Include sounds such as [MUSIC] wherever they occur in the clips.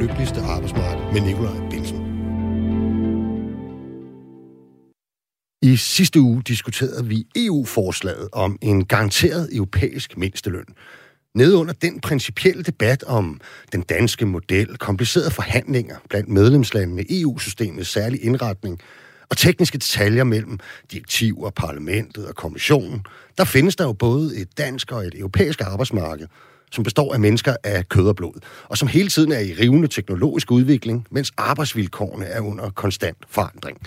lykkeligste arbejdsmarked med Nikolaj Bensen. I sidste uge diskuterede vi EU-forslaget om en garanteret europæisk mindsteløn. Nede under den principielle debat om den danske model, komplicerede forhandlinger blandt medlemslandene med EU-systemets særlige indretning og tekniske detaljer mellem direktiver, parlamentet og kommissionen, der findes der jo både et dansk og et europæisk arbejdsmarked, som består af mennesker af kød og blod, og som hele tiden er i rivende teknologisk udvikling, mens arbejdsvilkårene er under konstant forandring.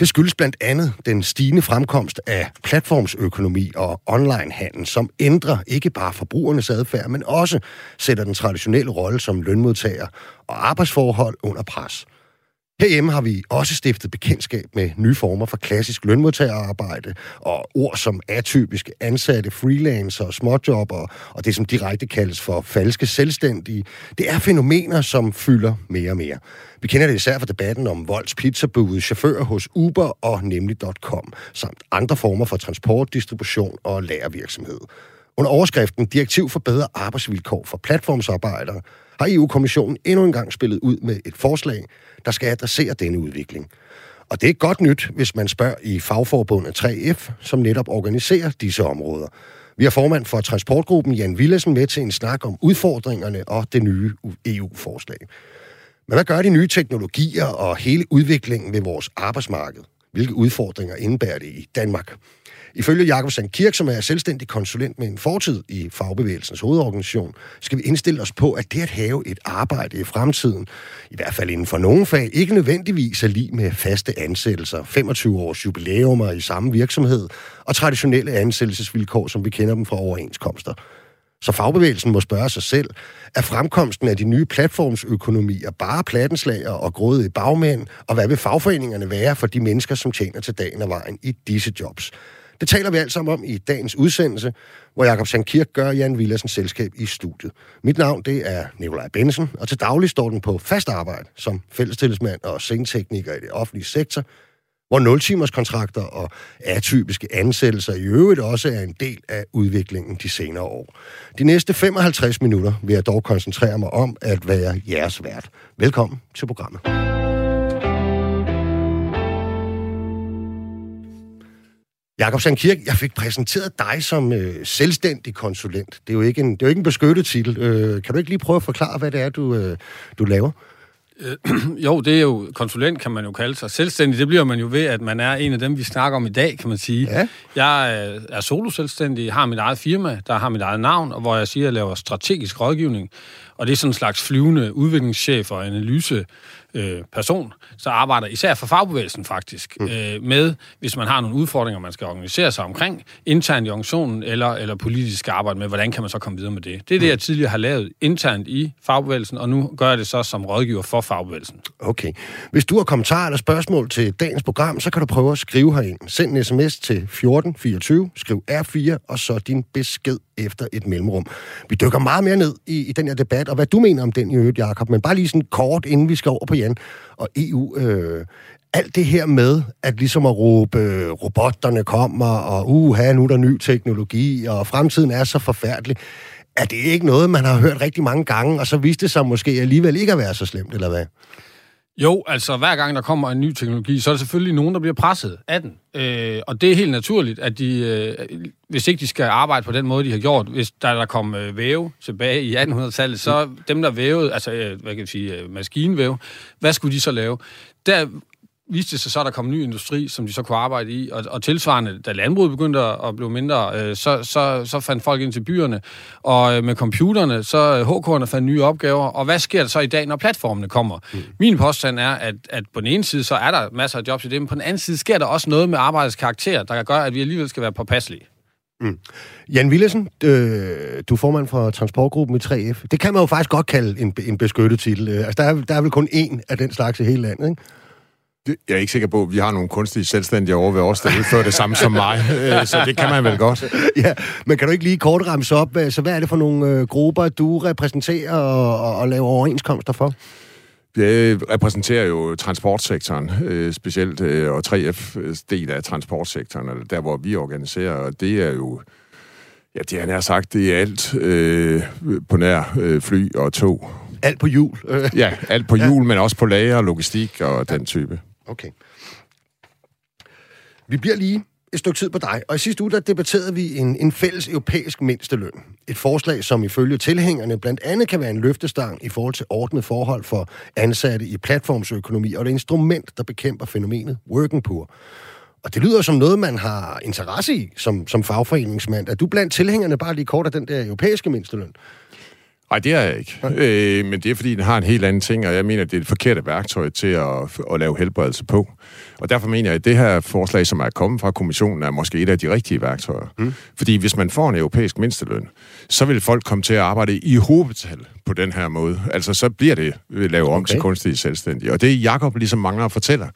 Det skyldes blandt andet den stigende fremkomst af platformsøkonomi og onlinehandel, som ændrer ikke bare forbrugernes adfærd, men også sætter den traditionelle rolle som lønmodtager og arbejdsforhold under pres. Herhjemme har vi også stiftet bekendtskab med nye former for klassisk lønmodtagerarbejde og ord som atypiske ansatte, freelancer, småjobber og det, som direkte kaldes for falske selvstændige. Det er fænomener, som fylder mere og mere. Vi kender det især fra debatten om volds pizzabude, chauffører hos Uber og nemlig.com, samt andre former for transport, distribution og lagervirksomhed. Under overskriften Direktiv for bedre arbejdsvilkår for platformsarbejdere har EU-kommissionen endnu en gang spillet ud med et forslag, der skal adressere denne udvikling. Og det er godt nyt, hvis man spørger i fagforbundet 3F, som netop organiserer disse områder. Vi har formand for transportgruppen Jan Villesen med til en snak om udfordringerne og det nye EU-forslag. Men hvad gør de nye teknologier og hele udviklingen ved vores arbejdsmarked? Hvilke udfordringer indebærer det i Danmark? Ifølge Jakob Sand Kirk, som er selvstændig konsulent med en fortid i fagbevægelsens hovedorganisation, skal vi indstille os på, at det at have et arbejde i fremtiden, i hvert fald inden for nogle fag, ikke nødvendigvis er lige med faste ansættelser, 25 års jubilæumer i samme virksomhed og traditionelle ansættelsesvilkår, som vi kender dem fra overenskomster. Så fagbevægelsen må spørge sig selv, er fremkomsten af de nye platformsøkonomier bare plattenslager og grådige bagmænd, og hvad vil fagforeningerne være for de mennesker, som tjener til dagen og vejen i disse jobs? Det taler vi alt sammen om i dagens udsendelse, hvor Jakob Sankirk gør Jan Villarsens selskab i studiet. Mit navn det er Nikolaj Bensen, og til daglig står den på fast arbejde som fællestillidsmand og scenetekniker i det offentlige sektor, hvor nultimerskontrakter og atypiske ansættelser i øvrigt også er en del af udviklingen de senere år. De næste 55 minutter vil jeg dog koncentrere mig om at være jeres vært. Velkommen til programmet. Jakob Sankirk, jeg fik præsenteret dig som øh, selvstændig konsulent. Det er jo ikke en, det er jo ikke en beskyttet titel. Øh, kan du ikke lige prøve at forklare, hvad det er, du, øh, du laver? Øh, [CLEARS THROAT] jo, det er jo konsulent, kan man jo kalde sig. Selvstændig, det bliver man jo ved, at man er en af dem, vi snakker om i dag, kan man sige. Ja. Jeg er solo-selvstændig, har mit eget firma, der har mit eget navn, og hvor jeg siger, at jeg laver strategisk rådgivning. Og det er sådan en slags flyvende udviklingschef og analyse øh, person, så arbejder især for fagbevægelsen faktisk, mm. øh, med, hvis man har nogle udfordringer, man skal organisere sig omkring, internt i organisationen, eller, eller politisk arbejde med, hvordan kan man så komme videre med det. Det er det, mm. jeg tidligere har lavet internt i fagbevægelsen, og nu gør jeg det så som rådgiver for fagbevægelsen. Okay. Hvis du har kommentarer eller spørgsmål til dagens program, så kan du prøve at skrive herind. Send en sms til 1424, skriv R4, og så din besked efter et mellemrum. Vi dykker meget mere ned i, i den her debat, og hvad du mener om den i øvrigt, Jacob, men bare lige sådan kort, inden vi skal over på Jan og EU. Øh, alt det her med, at ligesom at råbe, øh, robotterne kommer, og uha, nu er der ny teknologi, og fremtiden er så forfærdelig. Er det ikke noget, man har hørt rigtig mange gange, og så viste det sig måske alligevel ikke at være så slemt, eller hvad? Jo, altså hver gang der kommer en ny teknologi, så er der selvfølgelig nogen, der bliver presset af den. Øh, og det er helt naturligt, at de, øh, hvis ikke de skal arbejde på den måde, de har gjort, hvis der, der kom øh, væve tilbage i 1800-tallet, så dem, der vævede, altså øh, hvad kan jeg sige, øh, maskinvæve, hvad skulle de så lave? Der viste det sig så, at der kom en ny industri, som de så kunne arbejde i. Og, og tilsvarende, da landbruget begyndte at blive mindre, øh, så, så, så fandt folk ind til byerne. Og øh, med computerne, så HK'erne fandt nye opgaver. Og hvad sker der så i dag, når platformene kommer? Mm. Min påstand er, at, at på den ene side, så er der masser af jobs i det, men på den anden side sker der også noget med arbejdets karakter, der kan gøre, at vi alligevel skal være påpasselige. Mm. Jan Willesen, øh, du er formand for transportgruppen i 3F. Det kan man jo faktisk godt kalde en, en beskyttet titel. Øh, altså, der er, der er vel kun én af den slags i hele landet, ikke? Jeg er ikke sikker på, at vi har nogle kunstige selvstændige over ved os, der udfører det samme som mig, [LAUGHS] øh, så det kan man vel godt. Ja, men kan du ikke lige kort ramse op, så hvad er det for nogle øh, grupper, du repræsenterer og, og laver overenskomster for? Jeg repræsenterer jo transportsektoren, øh, specielt, og 3F del af transportsektoren, eller der, hvor vi organiserer, og det er jo, ja, det er nær sagt, det er alt øh, på nær øh, fly og tog alt på jul. ja, alt på jul, [LAUGHS] ja. men også på lager, logistik og den type. Okay. Vi bliver lige et stykke tid på dig, og i sidste uge der debatterede vi en, en fælles europæisk mindsteløn. Et forslag, som ifølge tilhængerne blandt andet kan være en løftestang i forhold til ordnet forhold for ansatte i platformsøkonomi, og det instrument, der bekæmper fænomenet working poor. Og det lyder som noget, man har interesse i som, som fagforeningsmand. Er du blandt tilhængerne bare lige kort af den der europæiske mindsteløn? Nej, det er jeg ikke. Øh, men det er, fordi den har en helt anden ting, og jeg mener, det er et forkert værktøj til at, at lave helbredelse på. Og derfor mener jeg, at det her forslag, som er kommet fra kommissionen, er måske et af de rigtige værktøjer. Mm. Fordi hvis man får en europæisk mindsteløn, så vil folk komme til at arbejde i hovedtal på den her måde. Altså, så bliver det lavet om okay. til kunstige selvstændige. Og det Jakob ligesom mangler at fortælle,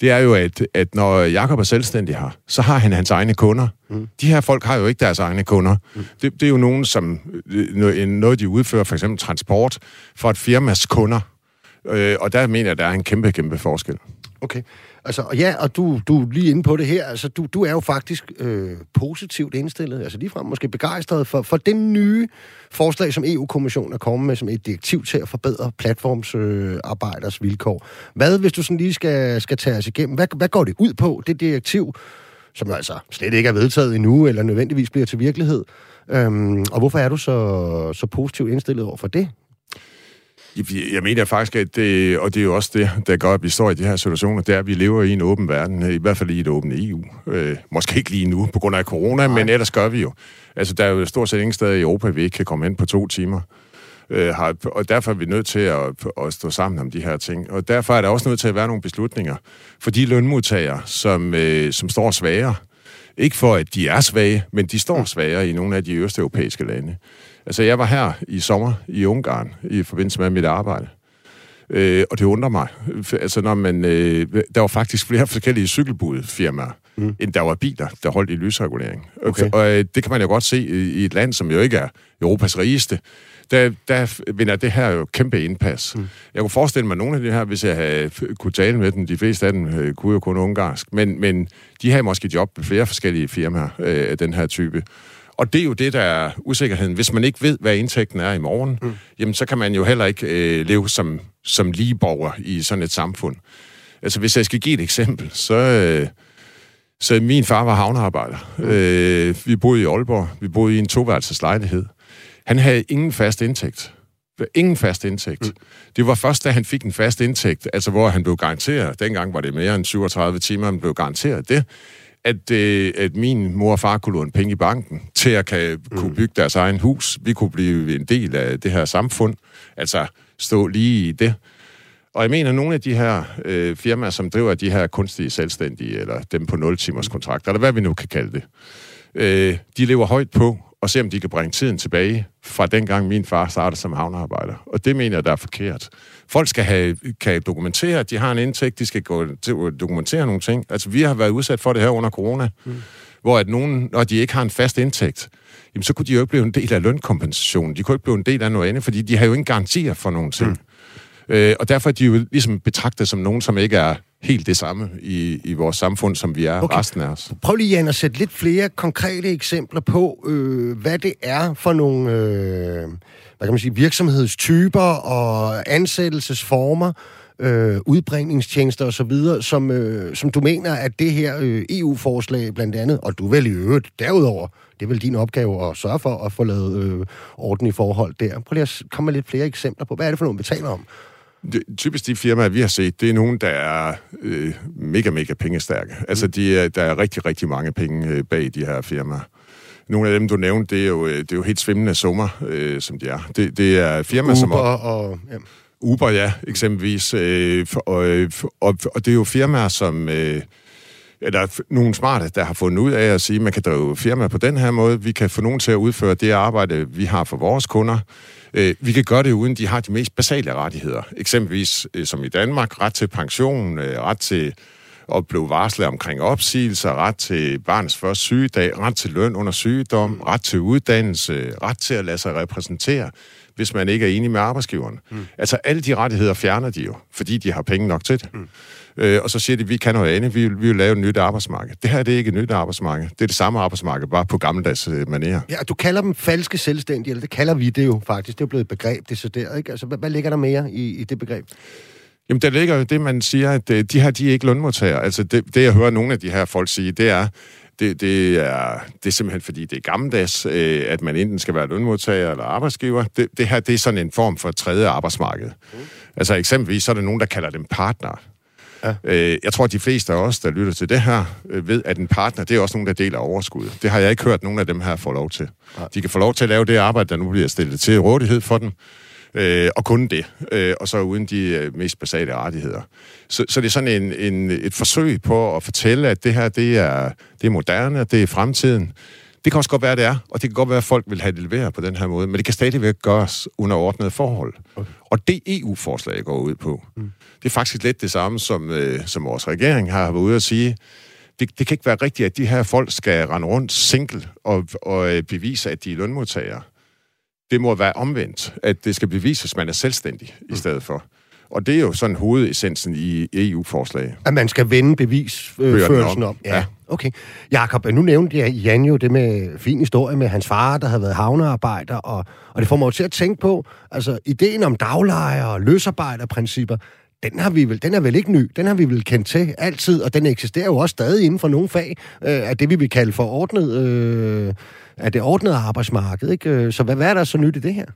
det er jo, at, at når Jakob er selvstændig her, så har han hans egne kunder. Mm. De her folk har jo ikke deres egne kunder. Mm. Det, det er jo nogen, som øh, noget, de udfører, for eksempel transport, for et firmas kunder. Øh, og der mener jeg, at der er en kæmpe, kæmpe forskel. Okay. Altså, ja, og du, du er lige inde på det her. Altså, du, du er jo faktisk øh, positivt indstillet, altså ligefrem måske begejstret for, for det nye forslag, som EU-kommissionen er kommet med, som et direktiv til at forbedre platformsarbejders øh, vilkår. Hvad, hvis du sådan lige skal, skal tage os igennem, hvad, hvad går det ud på, det direktiv, som altså slet ikke er vedtaget endnu, eller nødvendigvis bliver til virkelighed? Øhm, og hvorfor er du så, så positivt indstillet over for det? Jeg mener faktisk, at det, og det er jo også det, der gør, at vi står i de her situationer, det er, at vi lever i en åben verden, i hvert fald i et åbent EU. Øh, måske ikke lige nu, på grund af corona, Nej. men ellers gør vi jo. Altså, der er jo stort set ingen steder i Europa, vi ikke kan komme hen på to timer. Øh, har, og derfor er vi nødt til at, at stå sammen om de her ting. Og derfor er der også nødt til at være nogle beslutninger for de lønmodtagere, som, øh, som står svagere. Ikke for, at de er svage, men de står svagere i nogle af de østeuropæiske lande. Altså, jeg var her i sommer i Ungarn i forbindelse med mit arbejde. Øh, og det undrer mig. Altså, når man, øh, der var faktisk flere forskellige cykelbudfirmaer, mm. end der var biler, der holdt i lysregulering. Okay. Og øh, det kan man jo godt se i, et land, som jo ikke er Europas rigeste. Der, der vinder det her jo kæmpe indpas. Mm. Jeg kunne forestille mig, nogle af de her, hvis jeg havde kunne tale med dem, de fleste af dem øh, kunne jo kun ungarsk, men, men de har måske job med flere forskellige firmaer øh, af den her type. Og det er jo det, der er usikkerheden. Hvis man ikke ved, hvad indtægten er i morgen, mm. jamen så kan man jo heller ikke øh, leve som, som ligeborger i sådan et samfund. Altså hvis jeg skal give et eksempel, så... Øh, så min far var havnearbejder. Mm. Øh, vi boede i Aalborg. Vi boede i en toværelseslejlighed. Han havde ingen fast indtægt. Ingen fast indtægt. Mm. Det var først, da han fik en fast indtægt, altså hvor han blev garanteret, dengang var det mere end 37 timer, han blev garanteret det, at, øh, at min mor og far kunne låne penge i banken til at kan, mm. kunne bygge deres egen hus. Vi kunne blive en del af det her samfund, altså stå lige i det. Og jeg mener, at nogle af de her øh, firmaer, som driver de her kunstige selvstændige, eller dem på 0-timers kontrakter, eller hvad vi nu kan kalde det, øh, de lever højt på og se, om de kan bringe tiden tilbage fra dengang min far startede som havnearbejder. Og det mener jeg, der er forkert. Folk skal have, kan dokumentere, at de har en indtægt, de skal gå til at dokumentere nogle ting. Altså, vi har været udsat for det her under corona, mm. hvor at nogen, når de ikke har en fast indtægt, jamen, så kunne de jo ikke blive en del af lønkompensationen. De kunne ikke blive en del af noget andet, fordi de har jo ingen garantier for nogen ting. Mm. Øh, og derfor er de jo ligesom betragtet som nogen, som ikke er helt det samme i, i vores samfund, som vi er okay. resten af os. Prøv lige, Jan, at sætte lidt flere konkrete eksempler på, øh, hvad det er for nogle øh, hvad kan man sige, virksomhedstyper og ansættelsesformer, øh, udbringningstjenester osv., som, øh, som du mener, at det her øh, EU-forslag blandt andet, og du vil i øvrigt derudover, det er vel din opgave at sørge for at få lavet øh, orden i forhold der. Prøv lige at komme med lidt flere eksempler på, hvad er det for noget, vi taler om? Det, typisk de firmaer, vi har set, det er nogen, der er øh, mega, mega pengestærke. Mm. Altså, de er, der er rigtig, rigtig mange penge øh, bag de her firmaer. Nogle af dem, du nævnte, det er jo, øh, det er jo helt svimlende summer, øh, som de er. Det, det er firmaer, Uber som... og... Ja. Uber, ja, eksempelvis. Øh, og, og, og det er jo firmaer, som... Øh, der er nogle smarte, der har fundet ud af at sige, at man kan drive firma på den her måde. Vi kan få nogen til at udføre det arbejde, vi har for vores kunder. Øh, vi kan gøre det, uden de har de mest basale rettigheder. Eksempelvis, øh, som i Danmark, ret til pension, øh, ret til og blev varslet omkring opsigelser, ret til barnets første sygedag, ret til løn under sygdom, ret til uddannelse, ret til at lade sig repræsentere, hvis man ikke er enig med arbejdsgiveren. Mm. Altså alle de rettigheder fjerner de jo, fordi de har penge nok til det. Mm. Øh, og så siger de, vi kan noget andet, vi vil, vi vil lave et nyt arbejdsmarked. Det her det er ikke et nyt arbejdsmarked, det er det samme arbejdsmarked, bare på gammeldags øh, manerer. Ja, du kalder dem falske selvstændige, eller det kalder vi det jo faktisk. Det er jo blevet et begreb, det så der, ikke? Altså, hvad, hvad ligger der mere i, i det begreb? Jamen, der ligger jo det, man siger, at øh, de her, de er ikke lønmodtagere. Altså, det, det jeg hører nogle af de her folk sige, det er, det, det, er, det er simpelthen fordi, det er gammeldags, øh, at man enten skal være lønmodtager eller arbejdsgiver. Det, det her, det er sådan en form for tredje arbejdsmarked. Mm. Altså eksempelvis, så er der nogen, der kalder dem partner. Ja. Øh, jeg tror, at de fleste af os, der lytter til det her, øh, ved, at en partner, det er også nogen, der deler overskud. Det har jeg ikke hørt nogen af dem her få lov til. Ja. De kan få lov til at lave det arbejde, der nu bliver stillet til rådighed for dem, øh, og kun det, øh, og så uden de øh, mest basale rettigheder. Så, så det er sådan en, en, et forsøg på at fortælle, at det her, det er, det er moderne, det er fremtiden. Det kan også godt være, det er, og det kan godt være, at folk vil have det leveret på den her måde, men det kan stadigvæk gøres under ordnede forhold. Okay. Og det EU-forslag går ud på, mm. det er faktisk lidt det samme, som, øh, som vores regering har været ude at sige. Det, det kan ikke være rigtigt, at de her folk skal rende rundt single og, og øh, bevise, at de er lønmodtagere. Det må være omvendt, at det skal bevises, at man er selvstændig mm. i stedet for. Og det er jo sådan hovedessensen i EU-forslaget. At man skal vende bevisførelsen øh, om. Ja. ja. Okay. Jakob, nu nævnte jeg Jan jo det med fin historie med hans far, der havde været havnearbejder, og, og det får mig til at tænke på, altså ideen om daglejer og løsarbejderprincipper, den, har vi vel, den er vel ikke ny. Den har vi vel kendt til altid, og den eksisterer jo også stadig inden for nogle fag øh, af det, vi vil kalde for ordnet, øh, af det ordnede arbejdsmarked. Ikke? Øh, så hvad, hvad er der så nyt i det her?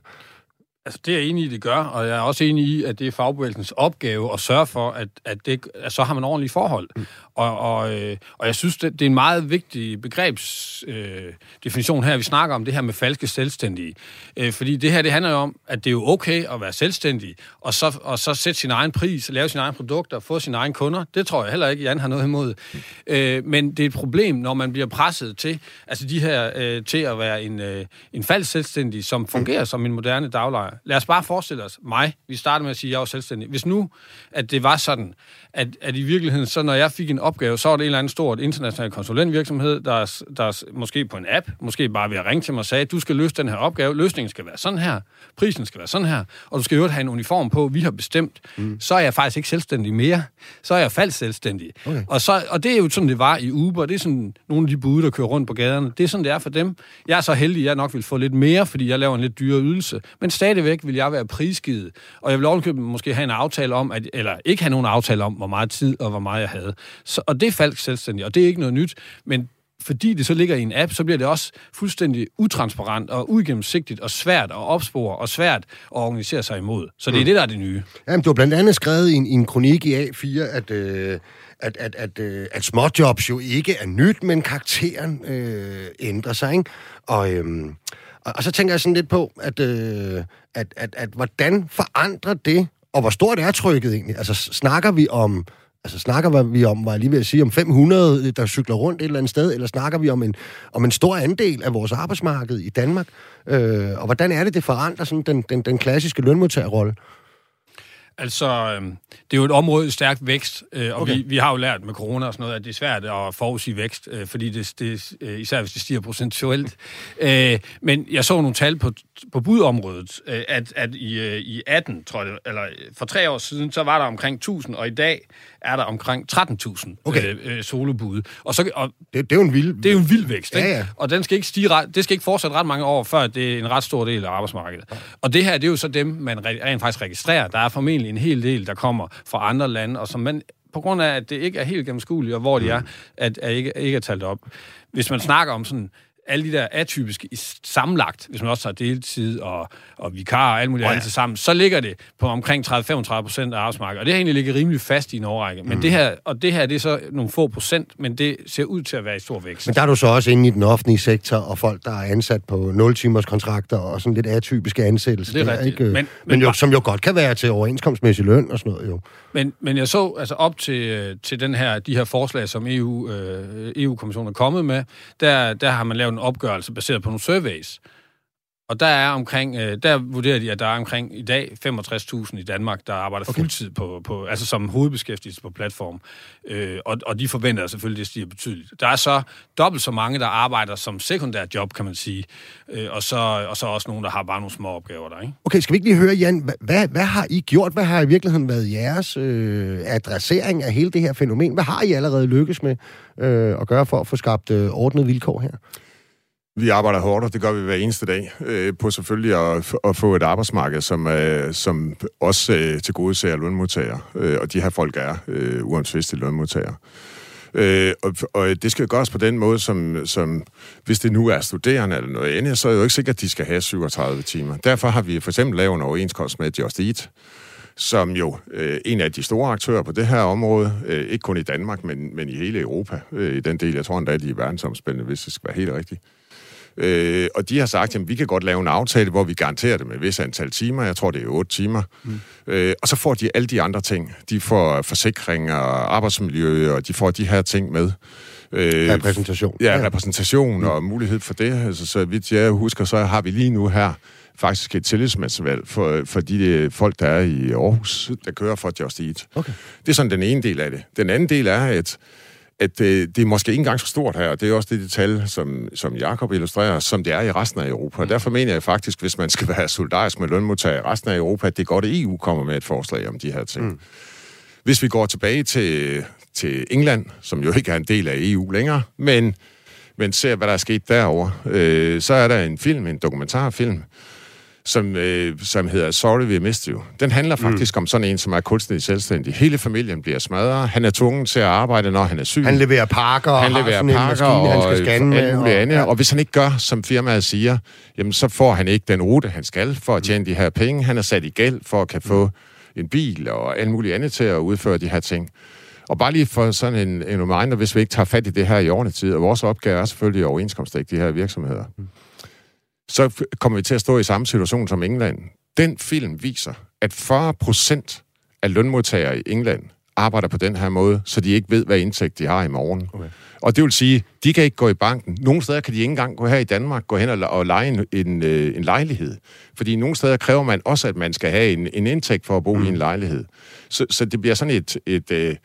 Altså, det er jeg enig i, det gør, og jeg er også enig i, at det er fagbevægelsens opgave at sørge for, at, at, det, at så har man ordentlige forhold. Mm. Og, og, øh, og jeg synes, det, det er en meget vigtig begrebsdefinition øh, her. Vi snakker om det her med falske selvstændige. Øh, fordi det her, det handler jo om, at det er jo okay at være selvstændig, og så, og så sætte sin egen pris, lave sine egne produkter, få sine egne kunder. Det tror jeg heller ikke, Jan har noget imod. Mm. Øh, men det er et problem, når man bliver presset til, altså de her, øh, til at være en, øh, en falsk selvstændig, som fungerer mm. som en moderne daglejer. Lad os bare forestille os, mig, vi starter med at sige, at jeg er selvstændig. Hvis nu, at det var sådan, at, at i virkeligheden, så når jeg fik en opgave, så var det en eller anden stort international konsulentvirksomhed, der, der måske på en app, måske bare ved at ringe til mig og sagde, du skal løse den her opgave, løsningen skal være sådan her, prisen skal være sådan her, og du skal jo have en uniform på, vi har bestemt, mm. så er jeg faktisk ikke selvstændig mere. Så er jeg falsk selvstændig. Okay. Og, så, og det er jo sådan, det var i Uber. Det er sådan nogle af de bude, der kører rundt på gaderne. Det er sådan, det er for dem. Jeg er så heldig, at jeg nok vil få lidt mere, fordi jeg laver en lidt dyrere ydelse. Men stadigvæk vil jeg være prisgivet. Og jeg vil også måske have en aftale om, at, eller ikke have nogen aftale om, hvor meget tid og hvor meget jeg havde. Så, og det er falsk selvstændig, og det er ikke noget nyt. Men fordi det så ligger i en app, så bliver det også fuldstændig utransparent og uigennemsigtigt og svært at opspore og svært at organisere sig imod. Så det er mm. det, der er det nye. Jamen, du har blandt andet skrevet i en, i en kronik i A4, at... Øh at, at, at, øh, at småjobs jo ikke er nyt, men karakteren øh, ændrer sig. Ikke? Og, øhm, og, og så tænker jeg sådan lidt på, at, øh, at, at, at hvordan forandrer det, og hvor stort er trykket egentlig? Altså snakker vi om Altså snakker vi om, var jeg lige ved at sige, om 500, øh, der cykler rundt et eller andet sted, eller snakker vi om en, om en stor andel af vores arbejdsmarked i Danmark? Øh, og hvordan er det, det forandrer sådan den, den, den klassiske lønmodtagerrolle? Altså, øh, det er jo et område i stærk vækst, øh, og okay. vi, vi har jo lært med corona og sådan noget, at det er svært at forudsige vækst, øh, fordi det, det øh, især hvis det stiger procentuelt. øh, men jeg så nogle tal på, på budområdet, at, at i, i 18, tror jeg, eller for tre år siden, så var der omkring 1000, og i dag er der omkring 13.000 okay. øh, øh, solobud. Og så, og det, det, er jo en vild... Det er jo en vild vækst, ikke? Ja, ja. Og den skal ikke stige, det skal ikke fortsætte ret mange år, før det er en ret stor del af arbejdsmarkedet. Ja. Og det her, det er jo så dem, man rent faktisk registrerer. Der er formentlig en hel del, der kommer fra andre lande, og som man på grund af, at det ikke er helt gennemskueligt, og hvor de mm. er, at, at ikke, ikke er talt op. Hvis man snakker om sådan alle de der atypiske sammenlagt, hvis man også tager deltid og, og vikar og alt muligt oh, ja. andet sammen, så ligger det på omkring 30-35 procent af arbejdsmarkedet. Og det har egentlig ligget rimelig fast i en årrække. Men mm. det her, og det her, det er så nogle få procent, men det ser ud til at være i stor vækst. Men der er du så også inde i den offentlige sektor, og folk, der er ansat på 0-timers kontrakter og sådan lidt atypiske ansættelser. Det er rigtigt. Ikke? Men, men, men jo, som jo godt kan være til overenskomstmæssig løn og sådan noget, jo. Men, men jeg så altså op til, til den her, de her forslag, som EU, øh, EU-kommissionen er kommet med, der, der har man lavet en opgørelse baseret på nogle surveys. Og der er omkring, øh, der vurderer de, at der er omkring i dag 65.000 i Danmark, der arbejder okay. fuldtid på, på, altså som hovedbeskæftigelse på platform. Øh, og, og de forventer selvfølgelig, at det stiger betydeligt. Der er så dobbelt så mange, der arbejder som sekundær job, kan man sige. Øh, og, så, og så også nogen, der har bare nogle små opgaver der, ikke? Okay, skal vi ikke lige høre, Jan, hvad, hvad har I gjort? Hvad har i virkeligheden været jeres øh, adressering af hele det her fænomen? Hvad har I allerede lykkes med øh, at gøre for at få skabt øh, ordnet vilkår her? Vi arbejder hårdt, og det gør vi hver eneste dag, øh, på selvfølgelig at, at få et arbejdsmarked, som, øh, som også øh, til gode ser lønmodtagere, øh, og de her folk er øh, uomtvistelige lønmodtagere. Øh, og, og det skal gøres på den måde, som, som hvis det nu er studerende eller noget andet, så er det jo ikke sikkert, at de skal have 37 timer. Derfor har vi for eksempel lavet en overenskomst med Just Eat, som jo øh, en af de store aktører på det her område, øh, ikke kun i Danmark, men, men i hele Europa, øh, i den del, jeg tror endda, de er verdensomspændende, hvis det skal være helt rigtigt. Øh, og de har sagt, at vi kan godt lave en aftale, hvor vi garanterer det med et vis antal timer. Jeg tror, det er otte timer. Mm. Øh, og så får de alle de andre ting. De får forsikring og arbejdsmiljø, og de får de her ting med. Øh, repræsentation. Ja, ja. repræsentation mm. og mulighed for det. Altså, så vidt jeg husker, så har vi lige nu her faktisk et tillidsmandsvalg for, for de folk, der er i Aarhus, der kører for Just Eat. Okay. Det er sådan den ene del af det. Den anden del er, at at øh, det er måske ikke engang så stort her, og det er også det detalje, som, som Jakob illustrerer, som det er i resten af Europa. Og derfor mener jeg faktisk, hvis man skal være solidarisk med lønmodtagere i resten af Europa, at det er godt, at EU kommer med et forslag om de her ting. Mm. Hvis vi går tilbage til, til England, som jo ikke er en del af EU længere, men, men ser, hvad der er sket derovre, øh, så er der en film, en dokumentarfilm, som, øh, som hedder Sorry, We Missed You. Den handler faktisk mm. om sådan en, som er kunstnerisk selvstændig. Hele familien bliver smadret. Han er tvunget til at arbejde, når han er syg. Han leverer pakker han og leverer pakker maskine, og, han skal scanne med. Og, andet. Ja. og hvis han ikke gør, som firmaet siger, jamen så får han ikke den rute, han skal for at tjene mm. de her penge. Han er sat i gæld for at kan få mm. en bil og alt muligt andet til at udføre de her ting. Og bare lige for sådan en, en reminder, hvis vi ikke tager fat i det her i ordentlig tid, og vores opgave er selvfølgelig at overenskomstdække de her virksomheder. Mm så kommer vi til at stå i samme situation som England. Den film viser, at 40 procent af lønmodtagere i England arbejder på den her måde, så de ikke ved, hvad indtægt de har i morgen. Okay. Og det vil sige, de kan ikke gå i banken. Nogle steder kan de ikke engang gå her i Danmark, gå hen og, og lege en, en, øh, en lejlighed. Fordi nogle steder kræver man også, at man skal have en, en indtægt for at bo mm. i en lejlighed. Så, så det bliver sådan et, et, et, øh,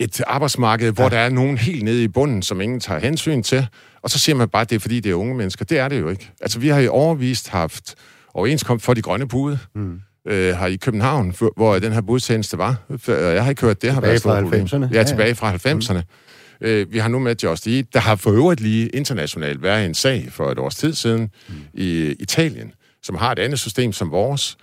et arbejdsmarked, hvor ja. der er nogen helt nede i bunden, som ingen tager hensyn til, og så siger man bare, at det er fordi, det er unge mennesker. Det er det jo ikke. Altså, vi har i overvist haft overenskomst for de grønne bude. Mm. Øh, har i København, hvor den her budtjeneste var. Jeg har ikke hørt, det har været fra 90'erne. Ja, tilbage fra 90'erne. Mm. Øh, vi har nu med Just Eat, der har for øvrigt lige internationalt været en sag for et års tid siden mm. i Italien, som har et andet system som vores,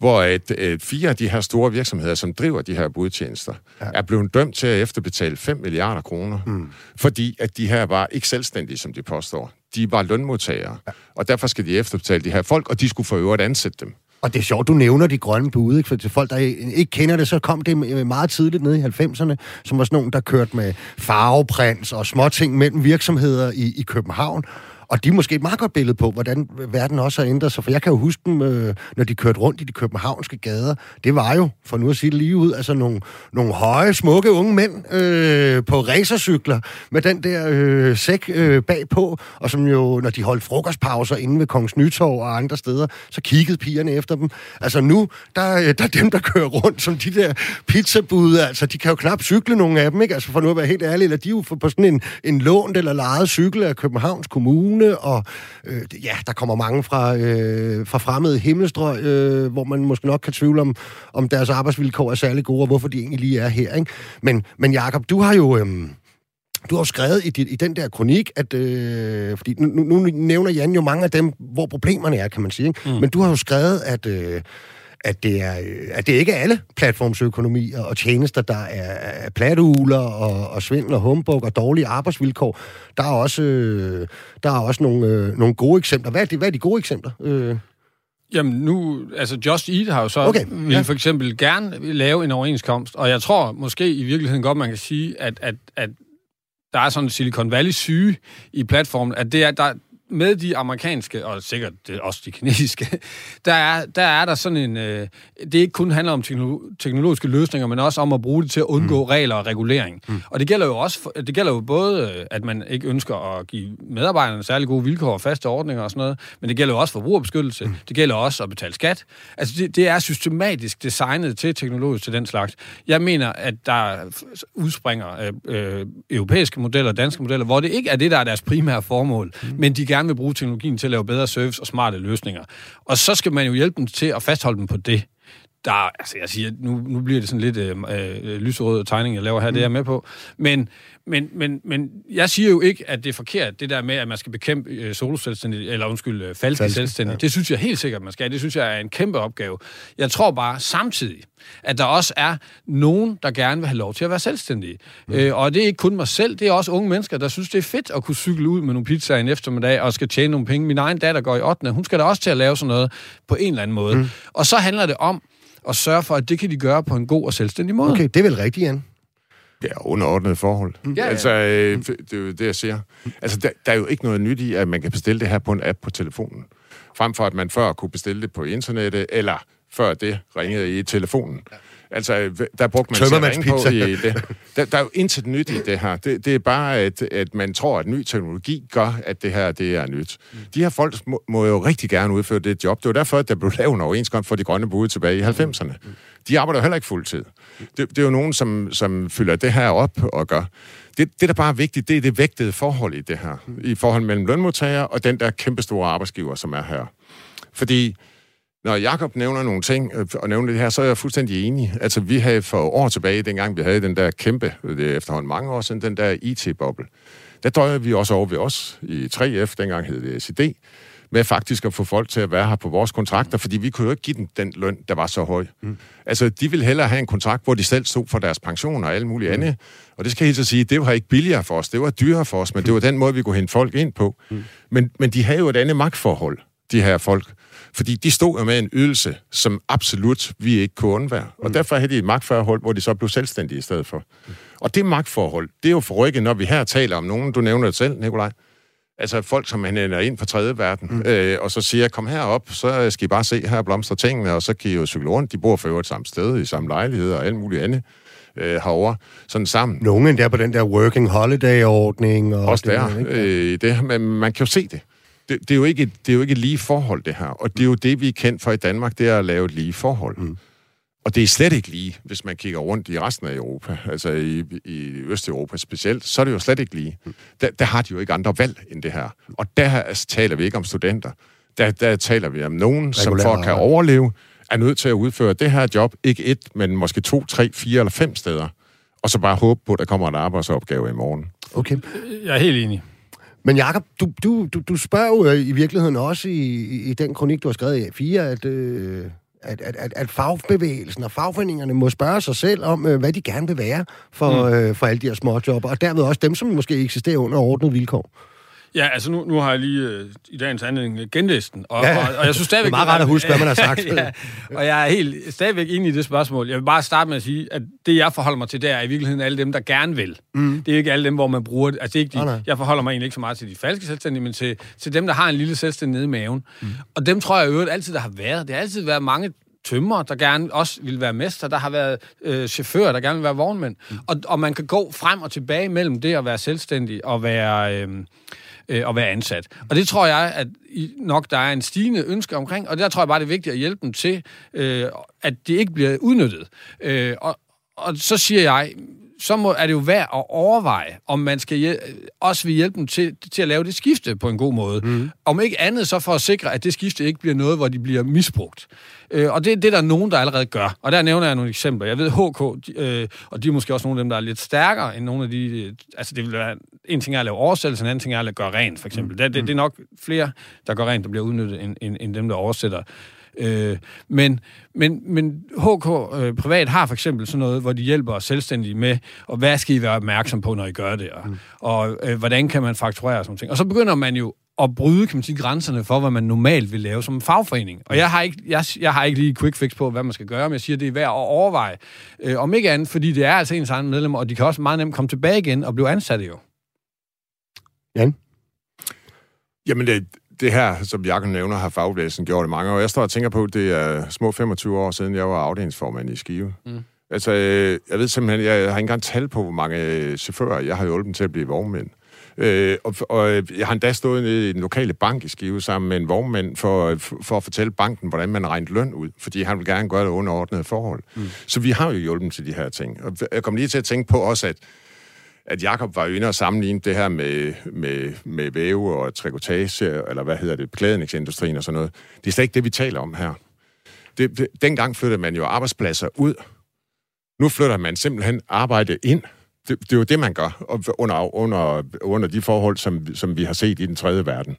hvor et, et, fire af de her store virksomheder, som driver de her budtjenester, ja. er blevet dømt til at efterbetale 5 milliarder kroner, mm. fordi at de her var ikke selvstændige, som de påstår. De var lønmodtagere, ja. og derfor skal de efterbetale de her folk, og de skulle for øvrigt ansætte dem. Og det er sjovt, du nævner de grønne bud, ikke? for til folk, der ikke kender det, så kom det meget tidligt ned i 90'erne, som var sådan nogen, der kørte med farveprins og småting mellem virksomheder i, i København. Og de er måske et meget godt billede på, hvordan verden også har ændret sig. For jeg kan jo huske dem, øh, når de kørte rundt i de københavnske gader. Det var jo, for nu at sige det lige ud, altså nogle, nogle høje, smukke unge mænd øh, på racercykler med den der øh, sæk øh, bagpå, og som jo, når de holdt frokostpauser inde ved Kongens Nytorv og andre steder, så kiggede pigerne efter dem. Altså nu, der, øh, der er dem, der kører rundt som de der pizzabud, altså de kan jo knap cykle nogle af dem, ikke? Altså for nu at være helt ærlig, eller de er jo på sådan en, en lånt eller lejet cykel af Københavns Kommune, Skåne, og øh, ja, der kommer mange fra, øh, fra fremmede himmelstrøg, øh, hvor man måske nok kan tvivle om, om deres arbejdsvilkår er særlig gode, og hvorfor de egentlig lige er her. Ikke? Men, men Jacob, du har jo... Øh, du har skrevet i, i den der kronik, at øh, fordi nu, nu nævner Jan jo mange af dem, hvor problemerne er, kan man sige. Ikke? Mm. Men du har jo skrevet, at øh, at det, er, at det ikke er alle platformsøkonomier og tjenester, der er, er plateuler og, og svindel og humbug og dårlige arbejdsvilkår. Der er også, der er også nogle, øh, nogle gode eksempler. Hvad er, de, hvad er de gode eksempler? Øh? Jamen nu, altså Just Eat har jo så okay, vil ja. for eksempel gerne lave en overenskomst, og jeg tror måske i virkeligheden godt, man kan sige, at, at, at der er sådan en Silicon Valley syge i platformen, at det er, der, med de amerikanske, og sikkert det også de kinesiske, [LAUGHS] der er der, er der sådan en... Øh, det ikke kun handler om teknologiske løsninger, men også om at bruge det til at undgå mm. regler og regulering. Mm. Og det gælder jo også, for, det gælder jo både, øh, at man ikke ønsker at give medarbejderne særlig gode vilkår og faste ordninger og sådan noget, men det gælder jo også forbrugerbeskyttelse, mm. det gælder også at betale skat. Altså, det, det er systematisk designet til teknologisk til den slags. Jeg mener, at der udspringer øh, øh, europæiske modeller, danske modeller, hvor det ikke er det, der er deres primære formål, mm. men de gerne vil bruge teknologien til at lave bedre service og smarte løsninger. Og så skal man jo hjælpe dem til at fastholde dem på det der, altså jeg siger, nu, nu bliver det sådan lidt øh, øh, lyserød tegning, jeg laver her, mm. det er jeg med på. Men, men, men, men jeg siger jo ikke, at det er forkert, det der med, at man skal bekæmpe øh, soloselvstændige, eller undskyld, øh, falske, falske selvstændige. Ja. Det synes jeg helt sikkert, man skal. Det synes jeg er en kæmpe opgave. Jeg tror bare samtidig, at der også er nogen, der gerne vil have lov til at være selvstændige. Mm. Øh, og det er ikke kun mig selv, det er også unge mennesker, der synes, det er fedt at kunne cykle ud med nogle pizzaer en eftermiddag og skal tjene nogle penge. Min egen datter går i 8. Hun skal da også til at lave sådan noget på en eller anden måde. Mm. Og så handler det om, og sørge for, at det kan de gøre på en god og selvstændig måde. Okay, det er vel rigtigt, Jan? Ja, underordnet forhold. Mm. Ja, ja. Altså, øh, det er jo det, jeg siger. Altså, der, der er jo ikke noget nyt i, at man kan bestille det her på en app på telefonen. Frem for, at man før kunne bestille det på internettet, eller før det ringede i telefonen. Ja. Altså, der brugte man sig på i det. Der, der er jo intet nyt i det her. Det, det er bare, at, at man tror, at ny teknologi gør, at det her det er nyt. De her folk må, må jo rigtig gerne udføre det job. Det var derfor, at der blev lavet en overenskomst for de grønne bude tilbage i 90'erne. Mm. De arbejder heller ikke fuldtid. Det, det er jo nogen, som, som fylder det her op og gør. Det, det, der bare er vigtigt, det er det vægtede forhold i det her. I forhold mellem lønmodtagere og den der kæmpestore arbejdsgiver, som er her. Fordi når Jakob nævner nogle ting, øh, og nævner det her, så er jeg fuldstændig enig. Altså, vi havde for år tilbage, dengang vi havde den der kæmpe, det er efterhånden mange år siden, den der IT-boble. Der drøjede vi også over ved os i 3F, dengang hed det SID, med faktisk at få folk til at være her på vores kontrakter, fordi vi kunne jo ikke give dem den løn, der var så høj. Mm. Altså, de ville hellere have en kontrakt, hvor de selv stod for deres pension og alt muligt mm. andet. Og det skal jeg helt sige, det var ikke billigere for os, det var dyrere for os, men det var den måde, vi kunne hente folk ind på. Mm. Men, men de havde jo et andet magtforhold, de her folk. Fordi de stod jo med en ydelse, som absolut vi ikke kunne undvære. Og mm. derfor havde de et magtforhold, hvor de så blev selvstændige i stedet for. Mm. Og det magtforhold, det er jo forrykket, når vi her taler om nogen, du nævner det selv, Nikolaj, Altså folk, som han ender ind fra tredje verden, mm. øh, og så siger, kom herop, så skal I bare se her blomster tingene, og så kan I jo cykle rundt. De bor for øvrigt samme sted, i samme lejlighed og alt muligt andet øh, herovre, sådan sammen. Nogle der på den der working holiday-ordning. Og Også der, det, øh, det, men man kan jo se det det, det, er jo ikke, det er jo ikke et lige forhold, det her. Og det er jo det, vi er kendt for i Danmark, det er at lave et lige forhold. Mm. Og det er slet ikke lige, hvis man kigger rundt i resten af Europa, altså i, i Østeuropa specielt, så er det jo slet ikke lige. Mm. Der, der har de jo ikke andre valg end det her. Og der altså, taler vi ikke om studenter. Der, der taler vi om nogen, Regulær, som for at kan overleve, er nødt til at udføre det her job, ikke et, men måske to, tre, fire eller fem steder. Og så bare håbe på, at der kommer en arbejdsopgave i morgen. Okay. Jeg er helt enig. Men Jacob, du, du, du, du spørger jo øh, i virkeligheden også i, i den kronik, du har skrevet i A4, at, øh, at, at, at, at fagbevægelsen og fagforeningerne må spørge sig selv om, øh, hvad de gerne vil være for, mm. øh, for alle de her småjobber, og derved også dem, som måske eksisterer under ordnet vilkår. Ja, altså nu, nu har jeg lige øh, i dagens anledning genlæst den, og, ja, og, og jeg synes stadigvæk... Det er meget rart at huske, hvad man har sagt. [LAUGHS] ja, og jeg er helt stadigvæk enig i det spørgsmål. Jeg vil bare starte med at sige, at det, jeg forholder mig til, det er i virkeligheden alle dem, der gerne vil. Mm. Det er ikke alle dem, hvor man bruger. Altså, det er ikke de, oh, jeg forholder mig egentlig ikke så meget til de falske selvstændige, men til, til dem, der har en lille selvstændig nede i maven. Mm. Og dem tror jeg i øvrigt altid, der har været. Det har altid været mange tømmer, der gerne også vil være mester. Der har været øh, chauffører, der gerne vil være vognmænd. Mm. Og, og man kan gå frem og tilbage mellem det at være selvstændig og være... Øh, øh, at være ansat. Og det tror jeg, at nok der er en stigende ønske omkring, og der tror jeg bare, det er vigtigt at hjælpe dem til, øh, at det ikke bliver udnyttet. Øh, og, og så siger jeg, så må, er det jo værd at overveje, om man skal også vil hjælpe dem til, til at lave det skifte på en god måde. Mm. Om ikke andet, så for at sikre, at det skifte ikke bliver noget, hvor de bliver misbrugt. Øh, og det, det er der nogen, der allerede gør. Og der nævner jeg nogle eksempler. Jeg ved, HK, de, øh, og de er måske også nogle af dem, der er lidt stærkere end nogle af de... Øh, altså, det vil være... En ting er at lave oversættelse, en anden ting er at gøre rent, for eksempel. Mm. Det, det, det er nok flere, der gør rent, der bliver udnyttet, end, end, end dem, der oversætter. Øh, men, men, men HK øh, Privat har for eksempel sådan noget, hvor de hjælper selvstændige med, og hvad skal I være opmærksom på, når I gør det, og, mm. og øh, hvordan kan man fakturere og sådan ting. Og så begynder man jo at bryde, kan man sige, grænserne for, hvad man normalt vil lave som en fagforening. Og jeg har ikke, jeg, jeg har ikke lige quick fix på, hvad man skal gøre, men jeg siger, det er værd at overveje. Øh, om ikke andet, fordi det er altså ens egen medlemmer, og de kan også meget nemt komme tilbage igen og blive ansatte jo. Jan? Jamen, det, det her, som Jakob nævner, har fagbevægelsen gjort i mange år. Jeg står og tænker på, at det er små 25 år siden, jeg var afdelingsformand i Skive. Mm. Altså, øh, jeg ved simpelthen, jeg har ikke engang tal på, hvor mange øh, chauffører, jeg har hjulpet dem til at blive vognmænd. Øh, og, og jeg har endda stået nede i den lokale bank i Skive sammen med en vognmand for, for at fortælle banken, hvordan man regner løn ud, fordi han vil gerne gøre det under ordnede forhold. Mm. Så vi har jo hjulpet dem til de her ting. Og jeg kom lige til at tænke på også, at at Jakob var jo inde og sammenligne det her med, med, med væve og trikotage, eller hvad hedder det, beklædningsindustrien og sådan noget. Det er slet ikke det, vi taler om her. Det, det, dengang flyttede man jo arbejdspladser ud. Nu flytter man simpelthen arbejde ind. Det, det er jo det, man gør under, under, under de forhold, som, som vi har set i den tredje verden.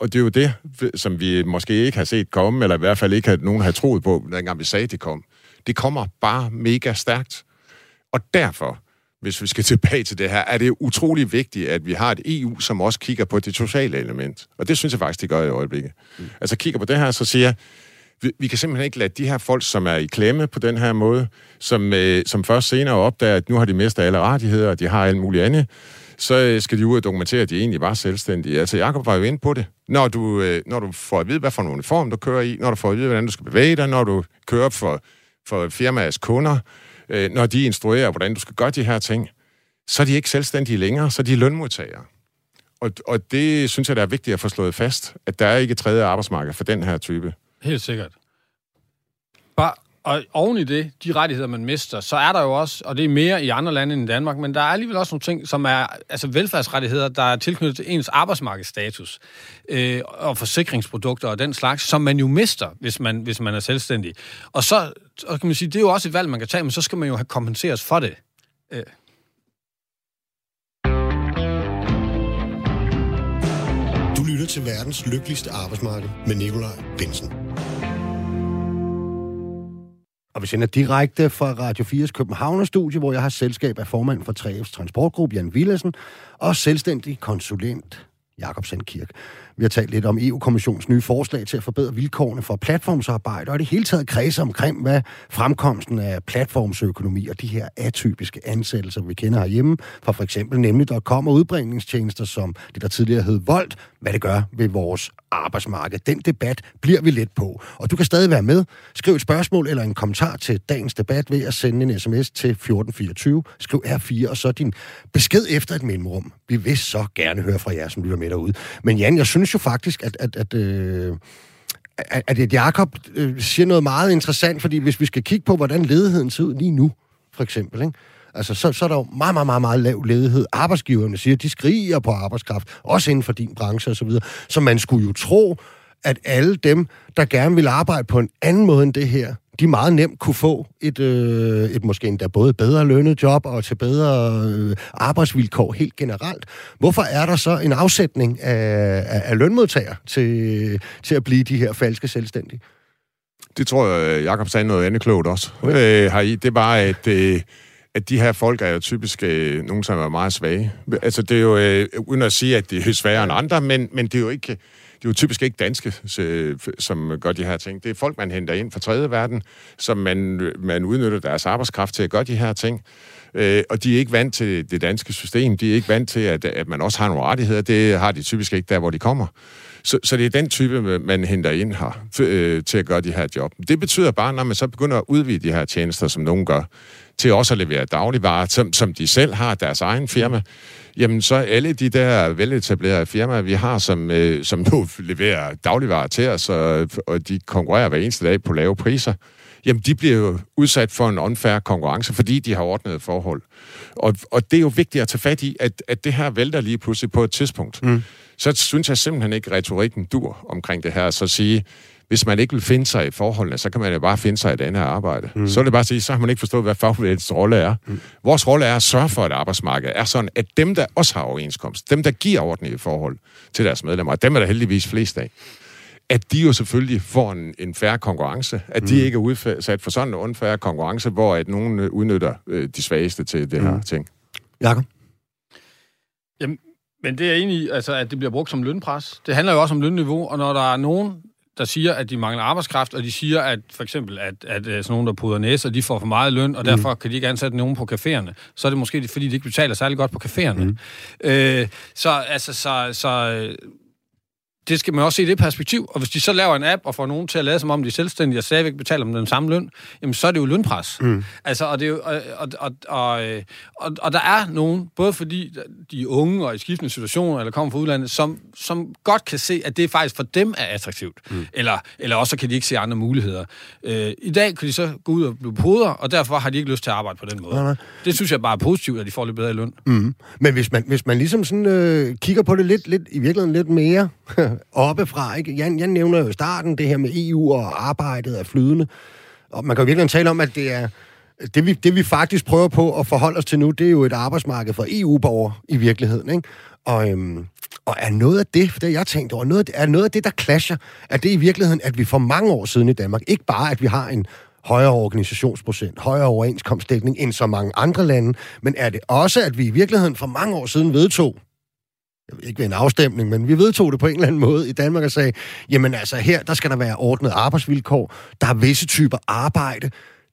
Og det er jo det, som vi måske ikke har set komme, eller i hvert fald ikke har nogen har troet på, dengang vi sagde, det kom. Det kommer bare mega stærkt. Og derfor hvis vi skal [LAUGHS] tilbage til det her, er det utrolig vigtigt, at vi har et EU, som også kigger på det sociale element. Og det synes jeg faktisk, de gør i øjeblikket. Mm. Altså kigger på det her, så siger vi, vi kan simpelthen ikke lade de her folk, som er i klemme på den her måde, som, øh, som først senere opdager, at nu har de mistet alle rettigheder, og de har alt muligt andet, så øh, skal de ud og dokumentere, at de egentlig var selvstændige. Altså, Jacob var jo inde på det. Når du, øh, når du får at vide, hvad for en uniform du kører i, når du får at vide, hvordan du skal bevæge dig, når du kører for, for firmaets kunder, øh, når de instruerer, hvordan du skal gøre de her ting, så er de ikke selvstændige længere, så er de lønmodtagere. Og, og det synes jeg, det er vigtigt at få slået fast, at der er ikke et tredje arbejdsmarked for den her type. Helt sikkert. Bare, og oven i det, de rettigheder, man mister, så er der jo også, og det er mere i andre lande end i Danmark, men der er alligevel også nogle ting, som er altså velfærdsrettigheder, der er tilknyttet til ens arbejdsmarkedsstatus øh, og forsikringsprodukter og den slags, som man jo mister, hvis man, hvis man er selvstændig. Og så og kan man sige, det er jo også et valg, man kan tage, men så skal man jo have kompenseres for det. Øh. Du lytter til verdens lykkeligste arbejdsmarked med Nikolaj Bensen. Og vi sender direkte fra Radio 4's Københavner-studie, hvor jeg har selskab af formand for 3F's Transportgruppe, Jan Villesen, og selvstændig konsulent Jakob Sandkirk. Vi har talt lidt om EU-kommissionens nye forslag til at forbedre vilkårene for platformsarbejde, og det hele taget kredser omkring, hvad fremkomsten af platformsøkonomi og de her atypiske ansættelser, vi kender herhjemme, fra for eksempel nemlig der kommer udbringningstjenester som det, der tidligere hed Volt, hvad det gør ved vores arbejdsmarked. Den debat bliver vi lidt på. Og du kan stadig være med. Skriv et spørgsmål eller en kommentar til dagens debat ved at sende en sms til 1424. Skriv R4 og så din besked efter et mellemrum. Vi vil så gerne høre fra jer, som lytter med derude. Men Jan, jeg synes jo faktisk, at, at, at øh, at, at Jacob øh, siger noget meget interessant, fordi hvis vi skal kigge på, hvordan ledigheden ser ud lige nu, for eksempel, ikke? Altså, så, så er der jo meget, meget, meget, meget lav ledighed. Arbejdsgiverne siger, de skriger på arbejdskraft, også inden for din branche osv. Så, videre. så man skulle jo tro, at alle dem, der gerne vil arbejde på en anden måde end det her, de meget nemt kunne få et, øh, et måske endda både bedre lønnet job og til bedre øh, arbejdsvilkår helt generelt. Hvorfor er der så en afsætning af, af, af lønmodtagere til, til at blive de her falske selvstændige? Det tror jeg, Jacob sagde noget andet klogt også. Okay. Øh, har I. Det er bare, at... Øh, at de her folk er jo typisk øh, nogen, som er meget svage. Altså, det er jo, øh, uden at sige, at det er sværere end andre, men, men det er jo ikke det er jo typisk ikke danske, øh, som gør de her ting. Det er folk, man henter ind fra tredje verden, som man, øh, man udnytter deres arbejdskraft til at gøre de her ting. Øh, og de er ikke vant til det danske system. De er ikke vant til, at, at man også har nogle rettigheder. Det har de typisk ikke der, hvor de kommer. Så, så det er den type, man henter ind her øh, til at gøre de her job. Det betyder bare, når man så begynder at udvide de her tjenester, som nogen gør, til også at levere dagligvarer, som, som de selv har deres egen firma, jamen så alle de der veletablerede firmaer, vi har, som, øh, som nu leverer dagligvarer til os, og, og de konkurrerer hver eneste dag på lave priser, jamen de bliver jo udsat for en unfair konkurrence, fordi de har ordnet forhold. Og, og det er jo vigtigt at tage fat i, at, at det her vælter lige pludselig på et tidspunkt. Mm. Så synes jeg simpelthen ikke, at retorikken dur omkring det her, så at sige, hvis man ikke vil finde sig i forholdene, så kan man jo bare finde sig i et andet arbejde. Mm. Så er det bare at sige, så har man ikke forstået, hvad fagbevægelsens rolle er. Mm. Vores rolle er at sørge for, at arbejdsmarkedet er sådan, at dem, der også har overenskomst, dem, der giver ordentlige forhold til deres medlemmer, dem er der heldigvis flest af, at de jo selvfølgelig får en, en færre konkurrence, at de mm. ikke er udsat for sådan en unfair konkurrence, hvor at nogen øh, udnytter øh, de svageste til det mm. her ting. Jakob? Jamen, men det er i, altså, at det bliver brugt som lønpres. Det handler jo også om lønniveau, og når der er nogen, der siger, at de mangler arbejdskraft, og de siger, at for eksempel, at, at øh, sådan nogen, der puder næse, de får for meget løn, og mm. derfor kan de ikke ansætte nogen på caféerne. Så er det måske, fordi de ikke betaler særlig godt på caféerne. Mm. Øh, så, altså, så, så det skal man også se i det perspektiv. Og hvis de så laver en app og får nogen til at lade som om de er selvstændige og stadigvæk betaler dem den samme løn, jamen så er det jo lønpres. Mm. Altså, og, det er jo, og, og, og, og, og, og der er nogen, både fordi de er unge og i skiftende situationer, eller kommer fra udlandet, som, som godt kan se, at det faktisk for dem er attraktivt. Mm. Eller, eller også kan de ikke se andre muligheder. Øh, I dag kan de så gå ud og blive poder, og derfor har de ikke lyst til at arbejde på den måde. Nej, nej. Det synes jeg bare er positivt, at de får lidt bedre løn. Mm. Men hvis man, hvis man ligesom sådan, øh, kigger på det lidt, lidt, i virkeligheden lidt mere [LAUGHS] oppefra. Ikke? Jeg, jeg nævner jo i starten det her med EU og arbejdet er flydende. Og man kan jo virkelig tale om, at det er... Det vi, det vi faktisk prøver på at forholde os til nu, det er jo et arbejdsmarked for EU-borgere i virkeligheden. Ikke? Og, øhm, og er noget af det, for det jeg tænkt over, noget det, er noget af det, der clasher, er det i virkeligheden, at vi for mange år siden i Danmark, ikke bare at vi har en højere organisationsprocent, højere overenskomstdækning end så mange andre lande, men er det også, at vi i virkeligheden for mange år siden vedtog, ikke ved en afstemning, men vi vedtog det på en eller anden måde i Danmark og sagde, jamen altså her, der skal der være ordnet arbejdsvilkår, der er visse typer arbejde,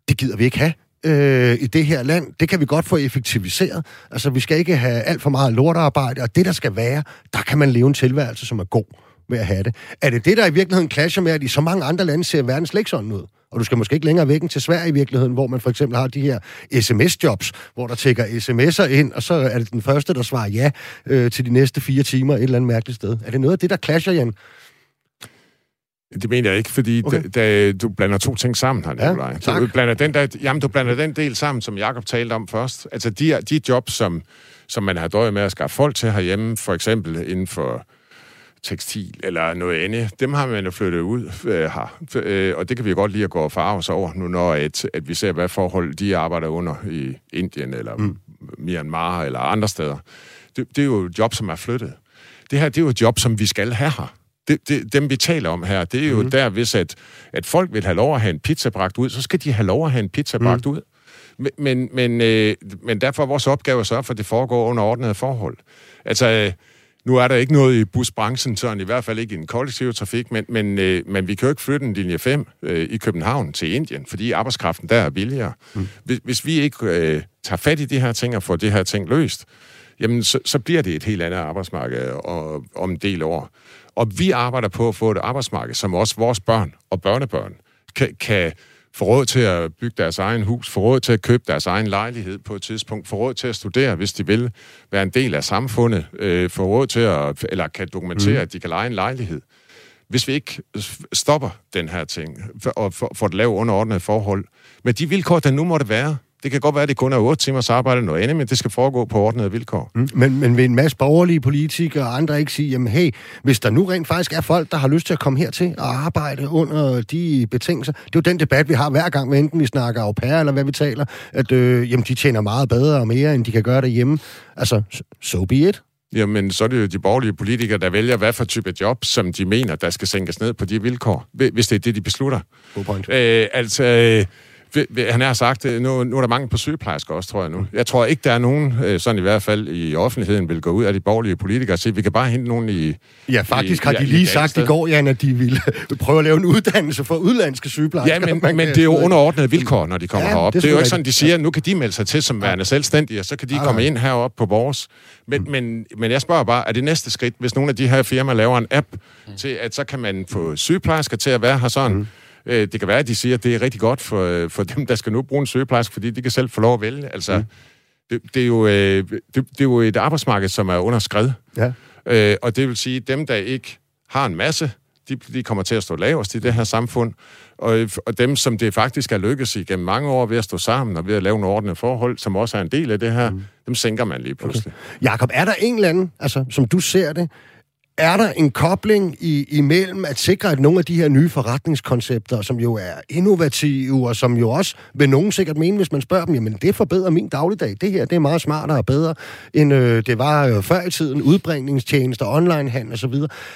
det gider vi ikke have øh, i det her land. Det kan vi godt få effektiviseret. Altså, vi skal ikke have alt for meget lortarbejde, og det, der skal være, der kan man leve en tilværelse, som er god med at have det. Er det det, der i virkeligheden clasher med, at i så mange andre lande ser verden slet ikke sådan ud? Og du skal måske ikke længere væk til Sverige i virkeligheden, hvor man for eksempel har de her sms-jobs, hvor der tækker sms'er ind, og så er det den første, der svarer ja øh, til de næste fire timer et eller andet mærkeligt sted. Er det noget af det, der clasher, Jan? Det mener jeg ikke, fordi okay. da, da, du blander to ting sammen her, Nicolaj. Ja, du blander den der, jamen, du blander den del sammen, som Jakob talte om først. Altså de, de jobs, som, som man har døjet med at skaffe folk til herhjemme, for eksempel inden for tekstil eller noget andet, dem har man jo flyttet ud øh, her. Øh, og det kan vi godt lide at gå og farve os over, nu når at, at vi ser, hvad forhold de arbejder under i Indien eller mm. Myanmar eller andre steder. Det, det er jo job, som er flyttet. Det her, det er jo et job, som vi skal have her. Det, det, dem, vi taler om her, det er jo mm. der, hvis at, at folk vil have lov at have en pizza bragt ud, så skal de have lov at have en pizza bragt mm. ud. Men, men, øh, men derfor er vores opgave at sørge for, at det foregår under ordnede forhold. Altså, øh, nu er der ikke noget i busbranchen, sådan i hvert fald ikke i den kollektive trafik, men, men, øh, men vi kan jo ikke flytte en linje 5 øh, i København til Indien, fordi arbejdskraften der er billigere. Mm. Hvis, hvis vi ikke øh, tager fat i de her ting og får de her ting løst, jamen så, så bliver det et helt andet arbejdsmarked og, om en del år. Og vi arbejder på at få et arbejdsmarked, som også vores børn og børnebørn kan, kan få råd til at bygge deres egen hus, få råd til at købe deres egen lejlighed på et tidspunkt, få råd til at studere, hvis de vil være en del af samfundet, øh, få råd til at, eller kan dokumentere, mm. at de kan lege en lejlighed. Hvis vi ikke stopper den her ting, og får det lavet underordnede forhold, med de vilkår, der nu måtte være, det kan godt være, at det kun er 8 timers arbejde noget andet, men det skal foregå på ordnede vilkår. Mm, men, men vil en masse borgerlige politikere og andre ikke sige, jamen hey, hvis der nu rent faktisk er folk, der har lyst til at komme hertil og arbejde under de betingelser, det er jo den debat, vi har hver gang, enten vi snakker au pair, eller hvad vi taler, at øh, jamen, de tjener meget bedre og mere, end de kan gøre derhjemme. Altså, so be it. Jamen, så er det jo de borgerlige politikere, der vælger, hvad for type job, som de mener, der skal sænkes ned på de vilkår, hvis det er det, de beslutter. God point. Øh, altså... Øh, han har sagt, øh, nu, nu er der mange på sygeplejersker også, tror jeg nu. Jeg tror ikke, der er nogen, øh, sådan i hvert fald i offentligheden, vil gå ud af de borgerlige politikere og sige, vi kan bare hente nogen i... Ja, faktisk i, har de lige i sagt i går, Jan, at de ville [LAUGHS] prøve at lave en uddannelse for udlandske sygeplejersker. Ja, men, men det er jo underordnede vilkår, når de kommer ja, herop. Det, det er jo ikke sådan, de siger, nu kan de melde sig til som værende selvstændige, og så kan de ja, komme ind herop på vores. Men, mm. men, men jeg spørger bare, er det næste skridt, hvis nogle af de her firmaer laver en app mm. til, at så kan man få sygeplejersker til at være her sådan, mm Øh, det kan være, at de siger, at det er rigtig godt for, øh, for dem, der skal nu bruge en sygeplejerske, fordi de kan selv få lov at vælge. Altså, mm. det, det, er jo, øh, det, det er jo et arbejdsmarked, som er under skred. Ja. Øh, og det vil sige, at dem, der ikke har en masse, de, de kommer til at stå lavest i det her samfund. Og, og dem, som det faktisk er lykkes i gennem mange år ved at stå sammen og ved at lave nogle ordentlige forhold, som også er en del af det her, mm. dem sænker man lige pludselig. Okay. Jakob, er der en eller anden, altså, som du ser det, er der en kobling i, imellem at sikre, at nogle af de her nye forretningskoncepter, som jo er innovative, og som jo også vil nogen sikkert mene, hvis man spørger dem, jamen det forbedrer min dagligdag. Det her, det er meget smartere og bedre, end øh, det var øh, før i tiden, udbringningstjenester, onlinehandel osv.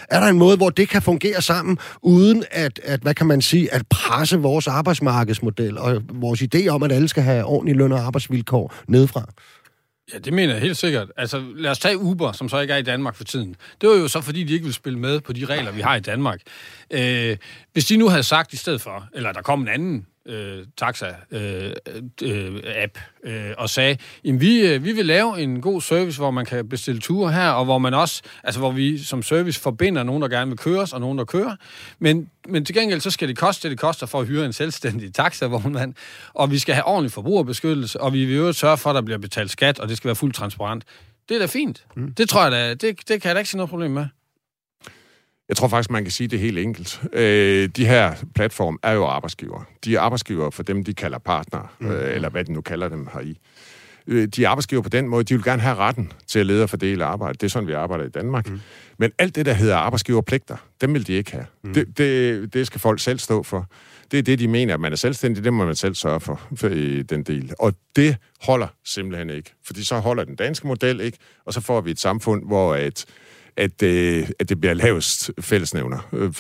Er der en måde, hvor det kan fungere sammen, uden at, at, hvad kan man sige, at presse vores arbejdsmarkedsmodel og vores idé om, at alle skal have ordentlige løn- og arbejdsvilkår nedefra? Ja, det mener jeg helt sikkert. Altså, lad os tage Uber, som så ikke er i Danmark for tiden. Det var jo så, fordi de ikke ville spille med på de regler, vi har i Danmark. Øh, hvis de nu havde sagt i stedet for, eller der kom en anden øh, taxa-app øh, app, øh, og sagde, jamen vi, øh, vi vil lave en god service, hvor man kan bestille ture her, og hvor man også, altså hvor vi som service forbinder nogen, der gerne vil køres, og nogen, der kører. Men, men til gengæld, så skal det koste det, det koster for at hyre en selvstændig taxavognmand, og vi skal have ordentlig forbrugerbeskyttelse, og vi vil jo sørge for, at der bliver betalt skat, og det skal være fuldt transparent. Det er da fint. Mm. Det tror jeg da, det, det kan jeg da ikke se noget problem med. Jeg tror faktisk, man kan sige det helt enkelt. Øh, de her platform er jo arbejdsgiver. De er arbejdsgiver for dem, de kalder partner, mm. øh, eller hvad de nu kalder dem heri. Øh, de er arbejdsgiver på den måde. De vil gerne have retten til at lede og fordele arbejde. Det er sådan, vi arbejder i Danmark. Mm. Men alt det, der hedder arbejdsgiverpligter, dem vil de ikke have. Mm. Det, det, det skal folk selv stå for. Det er det, de mener, at man er selvstændig. Det må man selv sørge for, for i den del. Og det holder simpelthen ikke. Fordi så holder den danske model ikke, og så får vi et samfund, hvor et, at, øh, at det bliver lavest fællesnævner øh,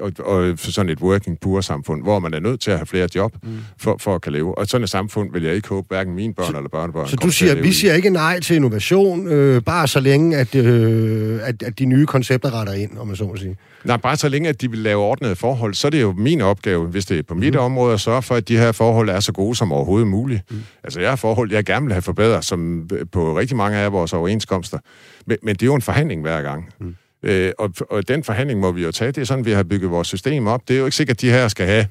og, og for sådan et working poor samfund, hvor man er nødt til at have flere job mm. for, for at kan leve. Og sådan et samfund vil jeg ikke håbe, hverken mine børn så, eller børnebørn Så du siger, vi siger ikke nej til innovation, øh, bare så længe, at, øh, at, at de nye koncepter retter ind, om man så må sige? Nej, bare så længe, at de vil lave ordnede forhold, så er det jo min opgave, hvis det er på mit mm. område, at sørge for, at de her forhold er så gode som overhovedet muligt. Mm. Altså, jeg har forhold, jeg gerne vil have forbedret, som på rigtig mange af vores overenskomster. Men, men det er jo en forhandling hver gang. Mm. Øh, og, og den forhandling må vi jo tage. Det er sådan, vi har bygget vores system op. Det er jo ikke sikkert, at de her skal have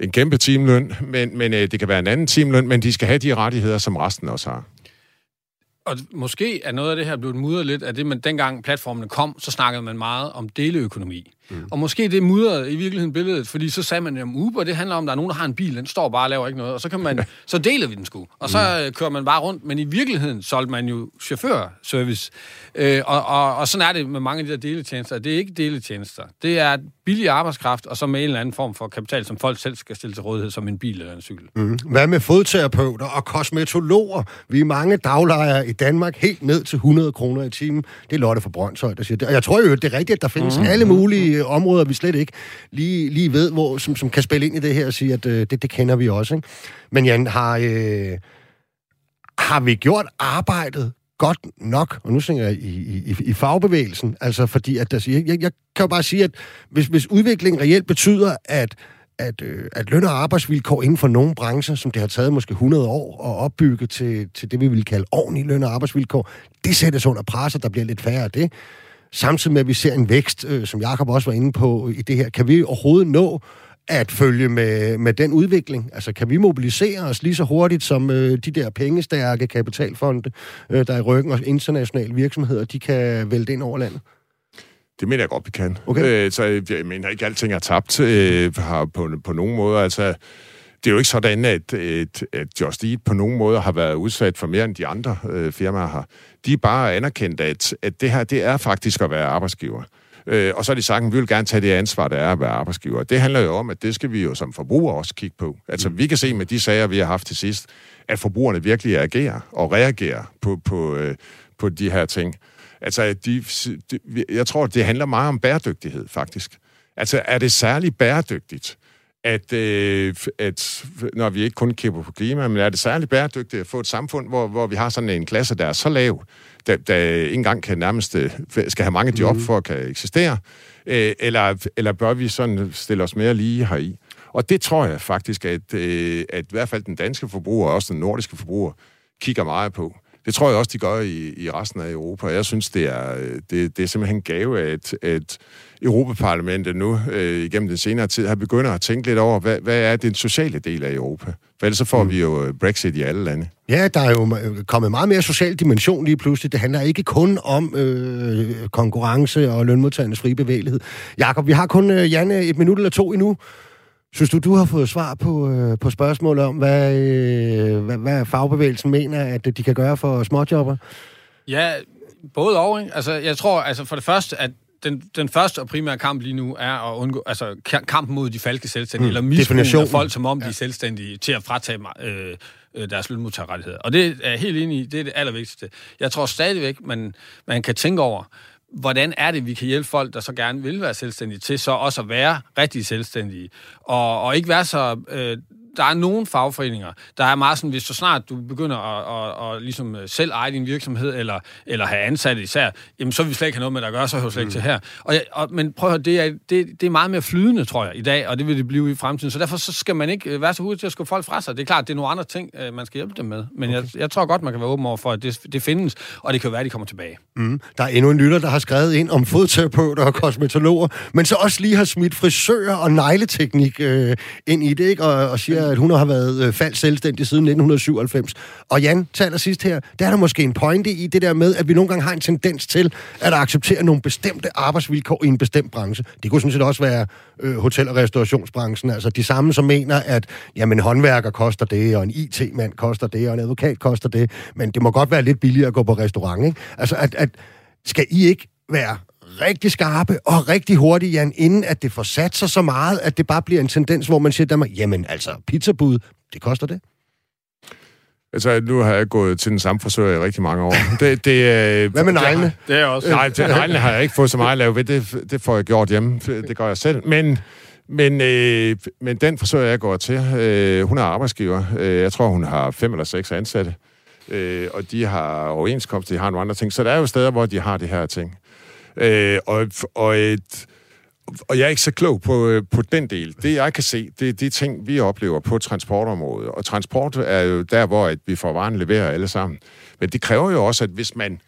en kæmpe timeløn, men, men øh, det kan være en anden timeløn, men de skal have de rettigheder, som resten også har. Og måske er noget af det her blevet mudret lidt af det, men dengang platformene kom, så snakkede man meget om deleøkonomi. Mm. Og måske det mudrede i virkeligheden billedet, fordi så sagde man, at Uber, det handler om, at der er nogen, der har en bil, den står bare og laver ikke noget, og så, kan man, [LAUGHS] så deler vi den sgu. Og så mm. kører man bare rundt, men i virkeligheden solgte man jo chaufførservice. Øh, og, og, og sådan er det med mange af de der deletjenester. Det er ikke deletjenester. Det er billig arbejdskraft, og så med en eller anden form for kapital, som folk selv skal stille til rådighed, som en bil eller en cykel. Mm. Hvad med fodterapeuter og kosmetologer? Vi er mange daglejere i Danmark, helt ned til 100 kroner i timen. Det er Lotte for Brøndshøj, der siger det. Og jeg tror jo, det er rigtigt, at der findes mm. alle mulige øh, områder, vi slet ikke lige, lige ved, hvor, som, som kan spille ind i det her og sige, at øh, det, det kender vi også. Ikke? Men Jan, har, øh, har vi gjort arbejdet godt nok, og nu tænker jeg i, i, i fagbevægelsen, altså fordi, at der, jeg, jeg, jeg kan jo bare sige, at hvis, hvis udviklingen reelt betyder, at at, øh, at løn- og arbejdsvilkår inden for nogle brancher, som det har taget måske 100 år at opbygge til, til det, vi vil kalde ordentlige løn- og arbejdsvilkår, det sættes under pres, og der bliver lidt færre af det. Samtidig med, at vi ser en vækst, øh, som Jakob også var inde på i det her, kan vi overhovedet nå at følge med, med den udvikling? Altså, kan vi mobilisere os lige så hurtigt, som øh, de der pengestærke kapitalfonde, øh, der er i ryggen, og internationale virksomheder, de kan vælte ind over landet? Det mener jeg godt, vi kan. Okay. Øh, så jeg mener ikke, at alting er tabt øh, på, på nogen måde. Altså, det er jo ikke sådan, at, at, at Just Eat på nogen måde har været udsat for mere end de andre øh, firmaer har. De er bare anerkendt, at, at det her det er faktisk at være arbejdsgiver. Øh, og så har de sagt, at vi vil gerne tage det ansvar, der er at være arbejdsgiver. Det handler jo om, at det skal vi jo som forbrugere også kigge på. Altså, mm. vi kan se med de sager, vi har haft til sidst, at forbrugerne virkelig agerer og reagerer på, på, øh, på de her ting. Altså, de, de, jeg tror, det handler meget om bæredygtighed, faktisk. Altså, er det særligt bæredygtigt, at, øh, at når vi ikke kun kigger på klima, men er det særligt bæredygtigt at få et samfund, hvor, hvor vi har sådan en klasse, der er så lav, der, der ikke engang kan nærmest øh, skal have mange job mm. for at kan eksistere, øh, eller, eller bør vi sådan stille os mere lige heri? Og det tror jeg faktisk, at, øh, at i hvert fald den danske forbruger, og også den nordiske forbruger, kigger meget på. Det tror jeg også, de gør i, i resten af Europa. Jeg synes, det er, det, det er simpelthen en gave, at, at Europaparlamentet nu øh, igennem den senere tid har begyndt at tænke lidt over, hvad, hvad er den sociale del af Europa? For ellers så får mm. vi jo øh, Brexit i alle lande. Ja, der er jo kommet meget mere social dimension lige pludselig. Det handler ikke kun om øh, konkurrence og lønmodtagernes frie bevægelighed. Jakob, vi har kun, øh, Janne, et minut eller to endnu. Synes du, du har fået svar på, øh, på spørgsmålet om, hvad, øh, hvad, hvad fagbevægelsen mener, at de kan gøre for småjobber? Ja, både og. Ikke? Altså, jeg tror altså for det første, at den, den første og primære kamp lige nu er at undgå, altså kampen mod de falske selvstændige, mm, eller misbrug af folk, som om ja. de er selvstændige, til at fratage øh, øh, deres lønmodtagerrettigheder. Og det er jeg helt enig i, det er det allervigtigste. Jeg tror stadigvæk, man, man kan tænke over, hvordan er det, vi kan hjælpe folk, der så gerne vil være selvstændige, til så også at være rigtig selvstændige, og, og ikke være så... Øh, der er nogle fagforeninger, der er meget sådan, hvis så snart du begynder at, at, at ligesom øh, selv eje din virksomhed, eller, eller have ansatte især, jamen så vil vi slet ikke have noget med det at gøre, så hører slet ikke mm. til her. Og, og, men prøv at høre, det er, det, det er meget mere flydende, tror jeg, i dag, og det vil det blive i fremtiden. Så derfor så skal man ikke øh, være så hurtig til at skubbe folk fra sig. Det er klart, det er nogle andre ting, øh, man skal hjælpe dem med. Men okay. jeg, jeg tror godt, man kan være åben over for, at det, det findes, og det kan være, at de kommer tilbage. Mm. Der er endnu en lytter, der har skrevet ind om fodterapeuter og kosmetologer, men så også lige har smidt frisører og negleteknik øh, ind i det, ikke? Og, og siger, at hun har været øh, falsk selvstændig siden 1997. Og Jan, til allersidst her, der er der måske en pointe i det der med, at vi nogle gange har en tendens til at acceptere nogle bestemte arbejdsvilkår i en bestemt branche. Det kunne sådan set også være øh, hotel- og restaurationsbranchen. Altså de samme, som mener, at jamen, en håndværker koster det, og en IT-mand koster det, og en advokat koster det, men det må godt være lidt billigere at gå på restaurant, ikke? Altså, at, at skal I ikke være rigtig skarpe og rigtig hurtige, Jan, inden at det får sat sig så meget, at det bare bliver en tendens, hvor man siger, der, jamen altså, pizzabud, det koster det. Altså, nu har jeg gået til den samme frisør i rigtig mange år. [LAUGHS] Det, det, øh, Hvad med neglene? Det er også. Nej, til [LAUGHS] neglene har jeg ikke fået så meget at lave ved. Det, det får jeg gjort hjemme. Det gør jeg selv. Men, men, øh, men den frisør, jeg går til, øh, hun er arbejdsgiver. Øh, jeg tror, hun har fem eller seks ansatte. Øh, og de har overenskomst, de har nogle andre ting. Så der er jo steder, hvor de har det her ting. Øh, og, og, et, og jeg er ikke så klog på, øh, på den del. Det, jeg kan se, det er de ting, vi oplever på transportområdet. Og transport er jo der, hvor at vi får varen leveret alle sammen. Men det kræver jo også, at hvis man,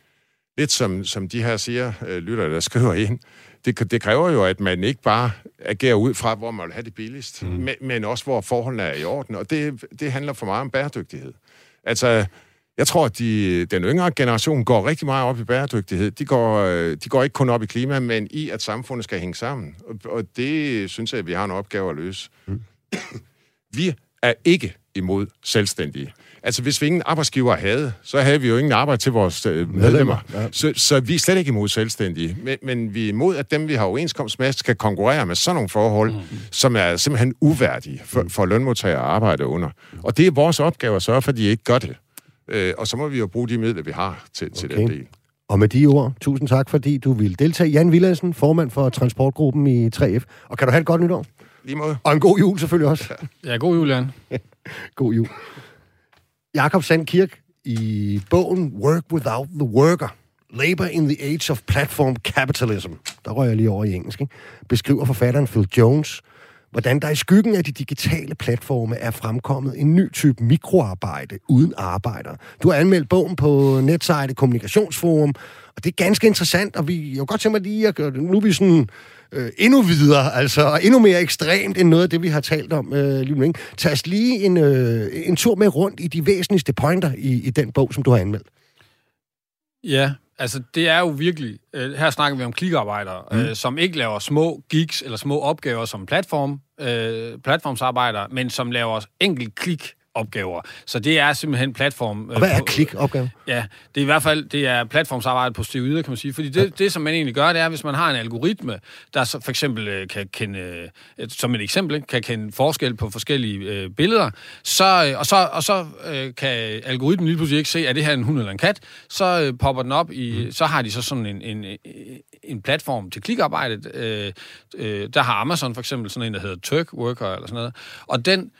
lidt som, som de her siger, øh, lytter, der skriver ind, det, det kræver jo, at man ikke bare agerer ud fra, hvor man vil have det billigst, mm. men, men også, hvor forholdene er i orden. Og det, det handler for meget om bæredygtighed. Altså, jeg tror, at de, den yngre generation går rigtig meget op i bæredygtighed. De går, øh, de går ikke kun op i klima, men i, at samfundet skal hænge sammen. Og, og det synes jeg, at vi har en opgave at løse. Mm. [CLEARS THROAT] vi er ikke imod selvstændige. Altså, hvis vi ingen arbejdsgiver havde, så havde vi jo ingen arbejde til vores øh, medlemmer. medlemmer ja. så, så vi er slet ikke imod selvstændige. Men, men vi er imod, at dem, vi har overenskomst med, skal konkurrere med sådan nogle forhold, mm. som er simpelthen uværdige for, for lønmodtagere at arbejde under. Og det er vores opgave at sørge for, at de ikke gør det. Øh, og så må vi jo bruge de midler, vi har til, okay. til den del. Og med de ord, tusind tak, fordi du vil deltage. Jan Villadsen, formand for transportgruppen i 3F. Og kan du have et godt nytår? Lige måde. Og en god jul selvfølgelig også. Ja, god jul, Jan. [LAUGHS] god jul. Jakob Sandkirk i bogen Work Without the Worker. Labor in the Age of Platform Capitalism. Der rører jeg lige over i engelsk. Ikke? Beskriver forfatteren Phil Jones, hvordan der i skyggen af de digitale platforme er fremkommet en ny type mikroarbejde uden arbejder. Du har anmeldt bogen på netsite Kommunikationsforum, og det er ganske interessant, og vi, jeg godt tænke mig lige at gøre det. Nu er vi sådan øh, endnu videre, altså endnu mere ekstremt end noget af det, vi har talt om øh, lige nu. Tag os lige en, øh, en tur med rundt i de væsentligste pointer i, i den bog, som du har anmeldt. Ja, Altså, det er jo virkelig... Øh, her snakker vi om klikarbejdere, mm. øh, som ikke laver små gigs eller små opgaver som platform, øh, platformsarbejdere, men som laver enkelt klik opgaver. Så det er simpelthen platform... Og hvad er klikopgave? Ja, det er i hvert fald det er platformsarbejde på steroider, kan man sige. Fordi det, det, som man egentlig gør, det er, hvis man har en algoritme, der så for eksempel øh, kan kende, øh, som et eksempel, kan kende forskel på forskellige øh, billeder, så, øh, og så, og så øh, kan algoritmen lige pludselig ikke se, er det her en hund eller en kat, så øh, popper den op i... Mm. Så har de så sådan en, en, en platform til klikarbejdet. Øh, øh, der har Amazon for eksempel sådan en, der hedder Turk Worker eller sådan noget. Og den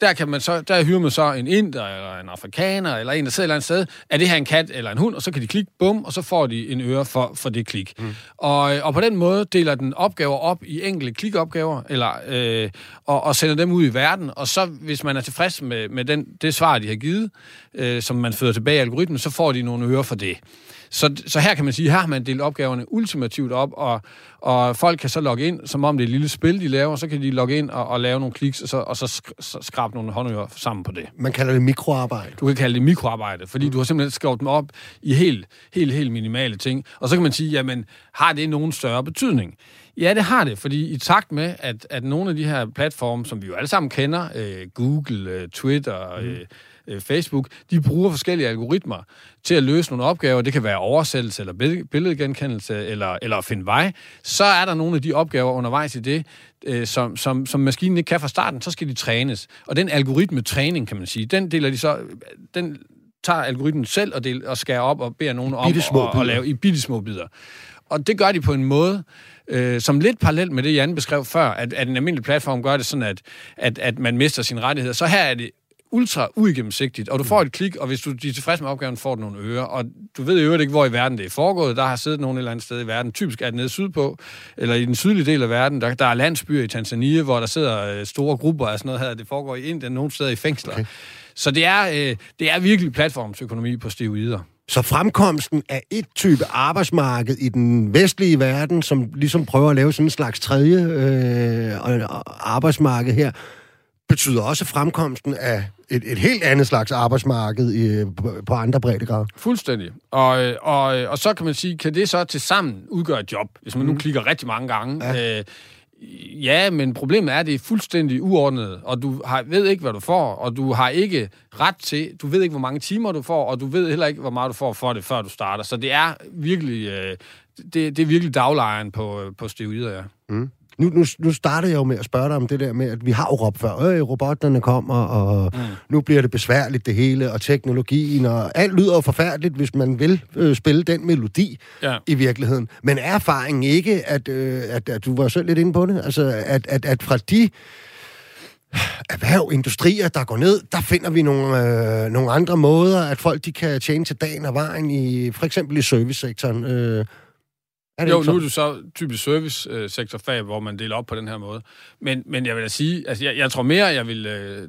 der, kan man så, der hyrer man så en inder, eller en afrikaner, eller en, der sidder et eller andet sted. Er det her en kat eller en hund? Og så kan de klikke, bum, og så får de en øre for, for det klik. Mm. Og, og på den måde deler den opgaver op i enkelte klikopgaver, eller, øh, og, og sender dem ud i verden. Og så, hvis man er tilfreds med, med den, det svar, de har givet, øh, som man fører tilbage i algoritmen, så får de nogle øre for det. Så, så her kan man sige, her har man delt opgaverne ultimativt op, og, og folk kan så logge ind, som om det er et lille spil, de laver, så kan de logge ind og, og lave nogle kliks, og så, og så, sk- så skrabe nogle håndører sammen på det. Man kalder det mikroarbejde. Du kan kalde det mikroarbejde, fordi mm. du har simpelthen skrevet dem op i helt, helt, helt minimale ting. Og så kan man sige, jamen, har det nogen større betydning? Ja, det har det, fordi i takt med, at, at nogle af de her platforme, som vi jo alle sammen kender, øh, Google, øh, Twitter, mm. øh, Facebook, de bruger forskellige algoritmer til at løse nogle opgaver. Det kan være oversættelse eller billedgenkendelse eller, eller at finde vej. Så er der nogle af de opgaver undervejs i det, øh, som, som, som maskinen ikke kan fra starten. Så skal de trænes. Og den algoritme-træning, kan man sige, den deler de så... Den tager algoritmen selv og, del, og skærer op og beder nogen om at, at lave i bitte små bidder. og det gør de på en måde, øh, som lidt parallelt med det, Jan beskrev før, at, at en almindelig platform gør det sådan, at, at, at man mister sine rettigheder. Så her er det ultra uigennemsigtigt, og du får et klik, og hvis du er tilfreds med opgaven, får du nogle ører, og du ved i øvrigt ikke, hvor i verden det er foregået. Der har siddet nogen et eller andet sted i verden. Typisk er det nede sydpå, eller i den sydlige del af verden. Der, der er landsbyer i Tanzania, hvor der sidder øh, store grupper af sådan noget her. Det foregår i Indien, nogle steder i fængsler. Okay. Så det er, øh, det er virkelig platformsøkonomi på steroider. Så fremkomsten af et type arbejdsmarked i den vestlige verden, som ligesom prøver at lave sådan en slags tredje øh, arbejdsmarked her, betyder også fremkomsten af et, et helt andet slags arbejdsmarked i, på, på andre breddegrader. Fuldstændig. Og, og, og så kan man sige, kan det så til sammen udgøre et job, hvis man mm. nu klikker rigtig mange gange? Ja. Øh, Ja, men problemet er, at det er fuldstændig uordnet, og du har, ved ikke, hvad du får, og du har ikke ret til, du ved ikke, hvor mange timer du får, og du ved heller ikke, hvor meget du får for det, før du starter. Så det er virkelig, øh, det, det er virkelig daglejren på, på steroider, ja. Mm. Nu, nu, nu startede jeg jo med at spørge dig om det der med, at vi har jo råbt før, øh, robotterne kommer, og mm. nu bliver det besværligt det hele, og teknologien, og alt lyder jo forfærdeligt, hvis man vil øh, spille den melodi ja. i virkeligheden. Men er erfaringen ikke, at, øh, at, at du var selv lidt inde på det, altså at, at, at fra de erhverv, industrier, der går ned, der finder vi nogle, øh, nogle andre måder, at folk de kan tjene til dagen og vejen, i, for eksempel i servicesektoren. Øh, er det jo, nu er det så typisk service-sektorfag, hvor man deler op på den her måde. Men, men jeg vil da sige, altså jeg, jeg tror mere, jeg vil, øh,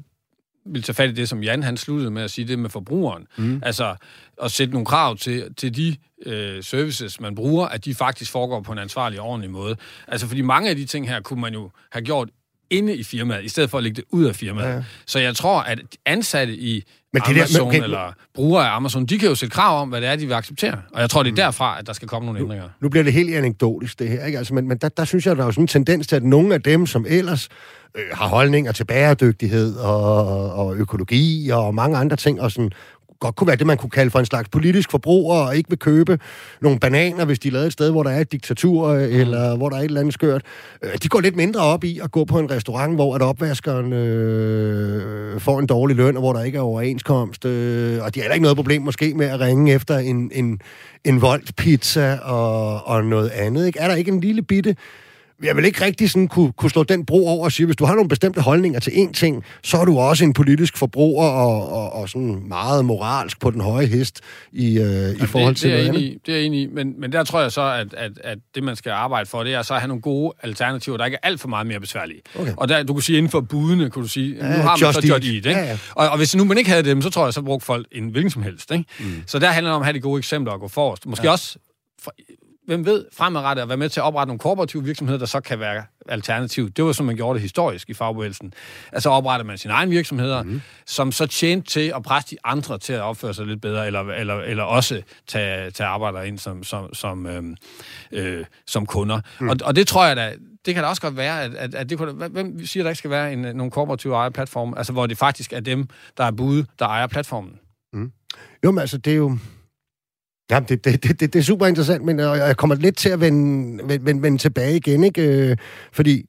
vil tage fat i det, som Jan han sluttede med at sige, det med forbrugeren. Mm. Altså at sætte nogle krav til, til de øh, services, man bruger, at de faktisk foregår på en ansvarlig og ordentlig måde. Altså fordi mange af de ting her kunne man jo have gjort inde i firmaet, i stedet for at lægge det ud af firmaet. Ja. Så jeg tror, at ansatte i men det Amazon der, men, eller brugere af Amazon, de kan jo sætte krav om, hvad det er, de vil acceptere. Og jeg tror, det er mm. derfra, at der skal komme nogle ændringer. Nu, nu bliver det helt anekdotisk, det her. Ikke? Altså, men men der, der synes jeg, der er jo sådan en tendens til, at nogle af dem, som ellers øh, har holdninger til bæredygtighed og, og økologi og mange andre ting, og sådan godt kunne være det, man kunne kalde for en slags politisk forbruger, og ikke vil købe nogle bananer, hvis de lavede et sted, hvor der er et diktatur, mm. eller hvor der er et eller andet skørt. Øh, de går lidt mindre op i at gå på en restaurant, hvor at opvaskeren øh, får en dårlig løn, og hvor der ikke er overenskomst. Øh, og de har heller ikke noget problem måske med at ringe efter en, en, en voldt pizza og, og noget andet. Ikke? Er der ikke en lille bitte jeg vil ikke rigtig sådan kunne, kunne slå den bro over og sige, hvis du har nogle bestemte holdninger til én ting, så er du også en politisk forbruger og, og, og sådan meget moralsk på den høje hest i, øh, Jamen, i forhold det, til det er noget i, Det er jeg enig i, men, men der tror jeg så, at, at, at det, man skal arbejde for, det er så at have nogle gode alternativer, der ikke er alt for meget mere besværlige. Okay. Og der, du kunne sige, inden for budene, kunne du sige, ja, nu har man så Just Eat? Ja, ja. Og, og hvis nu man ikke havde dem, så tror jeg, så brugte folk en hvilken som helst, ikke? Mm. Så der handler det om at have de gode eksempler og gå forrest. Måske ja. også for, hvem ved, fremadrettet at være med til at oprette nogle kooperative virksomheder, der så kan være alternativ. Det var som man gjorde det historisk i fagbevægelsen. Altså opretter man sine egne virksomheder, mm. som så tjente til at presse de andre til at opføre sig lidt bedre, eller, eller, eller også tage, tage arbejdere ind som, som, som, øh, øh, som kunder. Mm. Og, og det tror jeg da, det kan da også godt være, at, at, at det kunne, hvem siger, der ikke skal være en, nogle kooperative ejerplatforme, altså hvor det faktisk er dem, der er bud, der ejer platformen? Mm. Jo, men altså, det er jo Jamen, det, det, det, det er super interessant, men jeg kommer lidt til at vende, vende, vende tilbage igen, ikke? Øh, fordi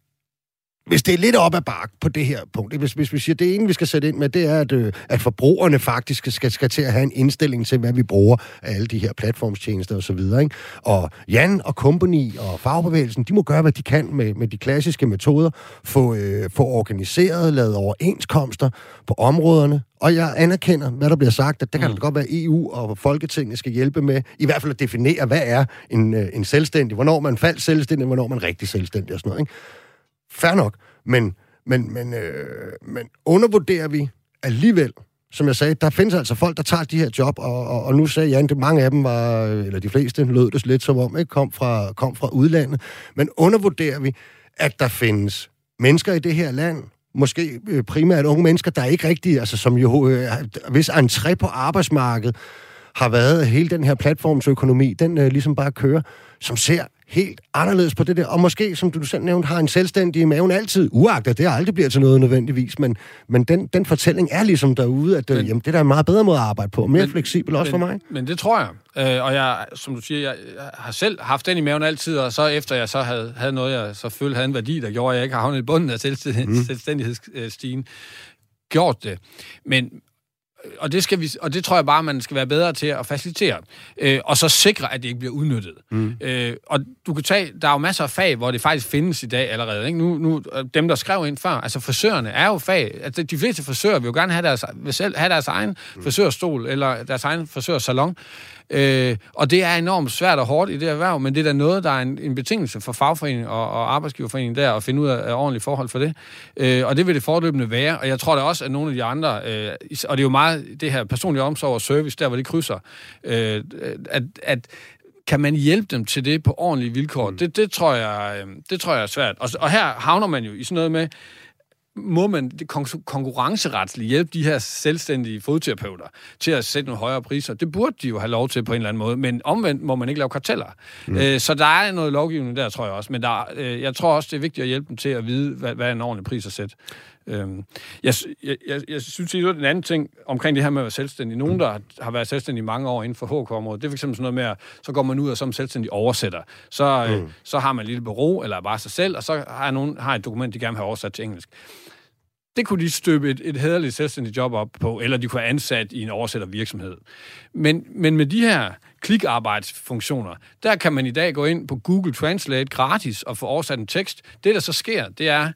hvis det er lidt op ad bark på det her punkt, hvis, hvis vi siger, det ene, vi skal sætte ind med, det er, at, øh, at forbrugerne faktisk skal, skal til at have en indstilling til, hvad vi bruger af alle de her platformstjenester og så videre. Ikke? Og Jan og Company og fagbevægelsen, de må gøre, hvad de kan med, med de klassiske metoder, få, øh, få organiseret, lavet overenskomster på områderne, og jeg anerkender, hvad der bliver sagt, at det kan mm. godt være, EU og Folketinget skal hjælpe med, i hvert fald at definere, hvad er en, øh, en selvstændig, hvornår man faldt selvstændig, hvornår man rigtig selvstændig og sådan noget. Ikke? Fair nok, men, men, men, øh, men undervurderer vi alligevel, som jeg sagde, der findes altså folk, der tager de her job, og, og, og nu sagde Jan, at mange af dem var, eller de fleste lød det lidt som om, ikke, kom, fra, kom fra udlandet, men undervurderer vi, at der findes mennesker i det her land, måske øh, primært unge mennesker, der ikke rigtig, altså som jo, øh, hvis entré på arbejdsmarkedet har været hele den her platformsøkonomi, den øh, ligesom bare kører, som ser helt anderledes på det der, og måske, som du selv nævnte, har en selvstændig i maven altid, uagtet det aldrig bliver til noget nødvendigvis, men, men den, den fortælling er ligesom derude, at men, jamen, det der er en meget bedre måde at arbejde på, mere men, fleksibel også men, for mig. Men det tror jeg, øh, og jeg, som du siger, jeg, jeg har selv haft den i maven altid, og så efter jeg så havde, havde noget, jeg så følte havde en værdi, der gjorde, at jeg ikke har havnet i bunden af selvstændighedsstigen, mm. gjort det. Men og det, skal vi, og det tror jeg bare, man skal være bedre til at facilitere. Øh, og så sikre, at det ikke bliver udnyttet. Mm. Øh, og du kan tage, der er jo masser af fag, hvor det faktisk findes i dag allerede. Ikke? Nu, nu, dem, der skrev ind før, altså frisørerne er jo fag. Altså, de fleste frisører vil jo gerne have deres, vil selv have deres egen mm. frisørstol, eller deres egen frisørsalon. Øh, og det er enormt svært og hårdt i det erhverv, men det er da noget, der er en, en betingelse for fagforening og, og arbejdsgiverforening der, at finde ud af, af ordentlige forhold for det. Øh, og det vil det forløbende være, og jeg tror da også, at nogle af de andre, øh, og det er jo meget det her personlige omsorg og service, der hvor det krydser, øh, at, at kan man hjælpe dem til det på ordentlige vilkår? Mm. Det, det, tror jeg, øh, det tror jeg er svært. Og, og her havner man jo i sådan noget med, må man konkurrenceretsligt hjælpe de her selvstændige fodterapeuter til at sætte nogle højere priser. Det burde de jo have lov til på en eller anden måde, men omvendt må man ikke lave karteller. Mm. Øh, så der er noget lovgivning der, tror jeg også. Men der, øh, jeg tror også, det er vigtigt at hjælpe dem til at vide, hvad, hvad er en ordentlig pris at sætte. Øhm, jeg, jeg, jeg, jeg synes, det er en anden ting omkring det her med at være selvstændig. Nogen, der har været selvstændig mange år inden for HK-området, det er fx sådan noget med, at så går man ud og som selvstændig oversætter. Så, øh, mm. øh, så har man et lille bureau, eller bare sig selv, og så har nogen har et dokument, de gerne vil have oversat til engelsk. Det kunne de støbe et, et hederligt selvstændigt job op på, eller de kunne have ansat i en oversættervirksomhed. Men, men med de her klikarbejdsfunktioner, der kan man i dag gå ind på Google Translate gratis og få oversat en tekst. Det, der så sker, det er,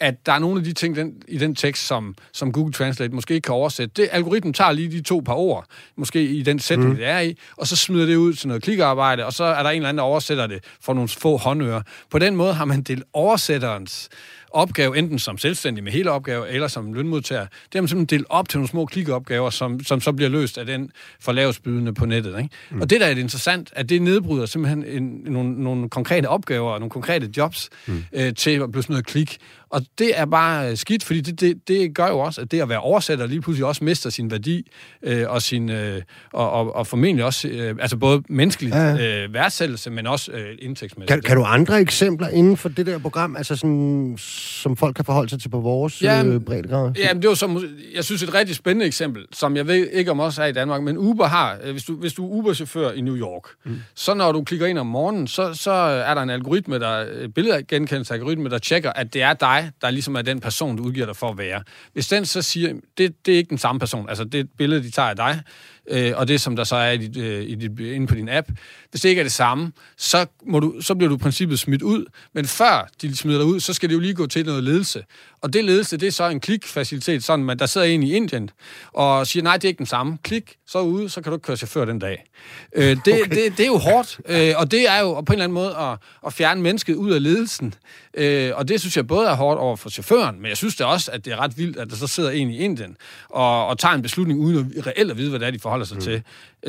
at der er nogle af de ting den, i den tekst, som, som Google Translate måske ikke kan oversætte. Det, algoritmen tager lige de to par ord, måske i den sætning, mm. det er i, og så smider det ud til noget klikarbejde, og så er der en eller anden, der oversætter det for nogle få håndører. På den måde har man delt oversætterens opgave, enten som selvstændig med hele opgave, eller som lønmodtager, det har man simpelthen delt op til nogle små klikopgaver, som, som så bliver løst af den for lavstbydende på nettet. Ikke? Mm. Og det der er det interessant, at det nedbryder simpelthen en, nogle, nogle konkrete opgaver og nogle konkrete jobs mm. øh, til at blive sådan noget klik. Og det er bare skidt, fordi det, det, det gør jo også, at det at være oversætter lige pludselig også mister sin værdi, øh, og, sin, øh, og, og, og formentlig også, øh, altså både menneskeligt ja. øh, værdsættelse, men også øh, indtægtsmæssigt. Kan, kan du andre eksempler inden for det der program, altså sådan, som folk kan forholde sig til på vores ja, øh, breddegrad? Ja, det var som, jeg synes, et rigtig spændende eksempel, som jeg ved ikke om også er i Danmark, men Uber har, øh, hvis du, hvis du er Uber-chauffør i New York, mm. så når du klikker ind om morgenen, så, så er der en algoritme, der, billedgenkendelse-algoritme, der tjekker, at det er dig, dig, der ligesom er den person, du udgiver dig for at være. Hvis den så siger, det, det er ikke den samme person, altså det billede, de tager af dig, øh, og det, som der så er i dit, øh, i dit, inde på din app, hvis det ikke er det samme, så, må du, så bliver du i princippet smidt ud. Men før de smider dig ud, så skal det jo lige gå til noget ledelse. Og det ledelse, det er så en klikfacilitet, sådan at der sidder en i Indien og siger, nej, det er ikke den samme. Klik, så ude, så kan du ikke køre chauffør den dag. Øh, det, [LAUGHS] okay. det, det er jo hårdt, øh, og det er jo på en eller anden måde at, at fjerne mennesket ud af ledelsen. Øh, og det synes jeg både er hårdt over for chaufføren, men jeg synes det også, at det er ret vildt, at der så sidder en i Indien og, og tager en beslutning uden at reelt at vide, hvad det er, de forholder sig mm. til,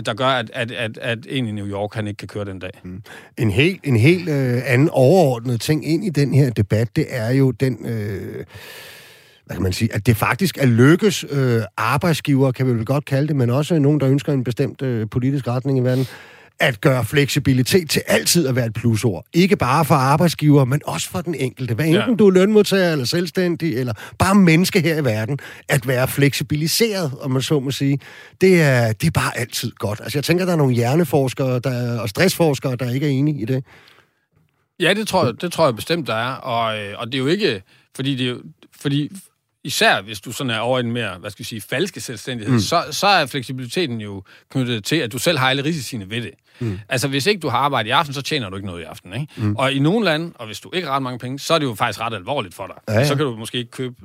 der gør, at, at, at, at en i New York, han ikke kan køre den dag. Mm. En helt en helt øh, anden overordnet ting ind i den her debat, det er jo den... Øh hvad kan man sige, at det faktisk er lykkes øh, arbejdsgiver, kan vi vel godt kalde det, men også nogen, der ønsker en bestemt øh, politisk retning i verden, at gøre fleksibilitet til altid at være et plusord. Ikke bare for arbejdsgiver, men også for den enkelte. Hvad enten ja. du er lønmodtager eller selvstændig, eller bare menneske her i verden, at være fleksibiliseret, om man så må sige, det er, det er bare altid godt. Altså jeg tænker, der er nogle hjerneforskere der, og stressforskere, der ikke er enige i det. Ja, det tror jeg, det tror jeg bestemt, der er. Og, øh, og det er jo ikke, fordi det er jo, fordi især hvis du sådan er over en mere, hvad skal jeg sige, falske selvstændighed, mm. så, så er fleksibiliteten jo knyttet til, at du selv har alle risiciene ved det. Mm. Altså, hvis ikke du har arbejde i aften, så tjener du ikke noget i aften, ikke? Mm. Og i nogle lande, og hvis du ikke har ret mange penge, så er det jo faktisk ret alvorligt for dig. Ja, ja. Så kan du måske ikke købe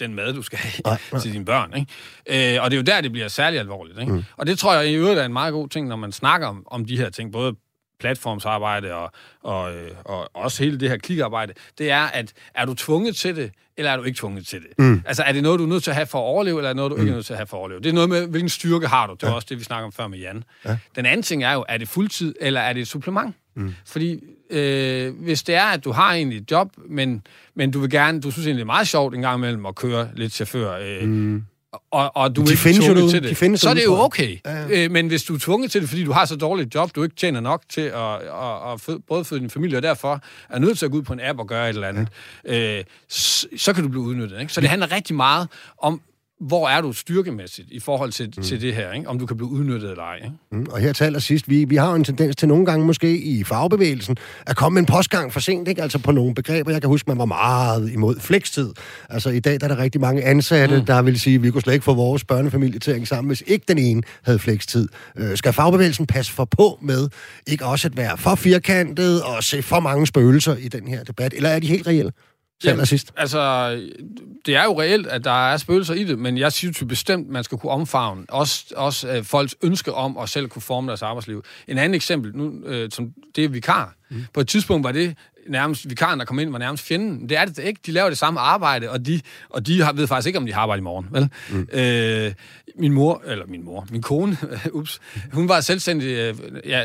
den mad, du skal have nej, nej. til dine børn. Ikke? Øh, og det er jo der, det bliver særlig alvorligt. Ikke? Mm. Og det tror jeg i øvrigt er en meget god ting, når man snakker om, om de her ting, både platformsarbejde og, og, øh, og også hele det her klikarbejde, det er, at er du tvunget til det, eller er du ikke tvunget til det? Mm. Altså, er det noget, du er nødt til at have for at overleve, eller er det noget, du mm. ikke er nødt til at have for at overleve? Det er noget med, hvilken styrke har du? Det var ja. også det, vi snakker om før med Jan. Ja. Den anden ting er jo, er det fuldtid, eller er det et supplement? Mm. Fordi øh, hvis det er, at du har egentlig et job, men, men du vil gerne, du synes egentlig, det er meget sjovt en gang imellem at køre lidt chauffør, øh, mm og, og du de er ikke findes tvunget til det, de findes så er det jo okay. Ja, ja. Øh, men hvis du er tvunget til det, fordi du har så dårligt job, du ikke tjener nok til at, at, at føde, både føde din familie, og derfor er nødt til at gå ud på en app og gøre et eller andet, ja. øh, så, så kan du blive udnyttet. Ikke? Så det handler rigtig meget om, hvor er du styrkemæssigt i forhold til, mm. til det her, ikke? om du kan blive udnyttet eller ej. Ikke? Mm, og her til allersidst, vi, vi har jo en tendens til nogle gange måske i fagbevægelsen at komme med en postgang for sent, ikke? altså på nogle begreber. Jeg kan huske, man var meget imod flekstid. Altså i dag der er der rigtig mange ansatte, mm. der vil sige, at vi kunne slet ikke få vores børnefamilie til at hænge sammen, hvis ikke den ene havde flekstid. Øh, skal fagbevægelsen passe for på med ikke også at være for firkantet og se for mange spøgelser i den her debat, eller er de helt reelle? Jamen, sidst. Altså, det er jo reelt, at der er spøgelser i det, men jeg synes jo bestemt, man skal kunne omfavne også, også uh, folks ønske om at selv kunne forme deres arbejdsliv. En anden eksempel, nu, uh, som det er vikar. Mm. På et tidspunkt var det nærmest, vikaren, der kom ind, var nærmest fjenden. Det er det ikke. De laver det samme arbejde, og de, og de har, ved faktisk ikke, om de har arbejde i morgen. Vel? Mm. Øh, min mor, eller min mor, min kone, [LAUGHS] ups, hun var selvstændig, øh, ja,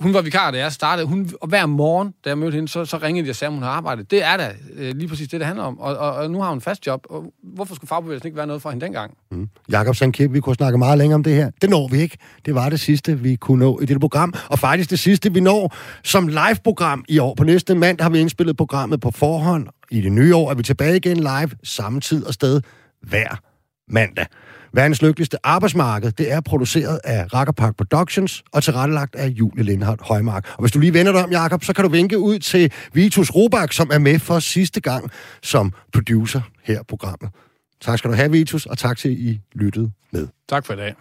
hun var vikar, da jeg startede. Hun, og hver morgen, da jeg mødte hende, så, så ringede de og sagde, at hun har arbejdet. Det er da øh, lige præcis det, det handler om. Og, og, og nu har hun fast job. Og hvorfor skulle fagbevægelsen ikke være noget for hende dengang? Mm. Jakob Sandkip, vi kunne snakke meget længere om det her. Det når vi ikke. Det var det sidste, vi kunne nå i dette program. Og faktisk det sidste, vi når som live-program i år. På næste mand har vi indspillet programmet på forhånd. I det nye år er vi tilbage igen live, samme tid og sted, hver mandag. Verdens lykkeligste arbejdsmarked, det er produceret af Rakkerpark Productions og tilrettelagt af Julie Lindhardt Højmark. Og hvis du lige vender dig om, Jakob, så kan du vinke ud til Vitus Robak, som er med for sidste gang som producer her i programmet. Tak skal du have, Vitus, og tak til, at I lyttede med. Tak for i dag.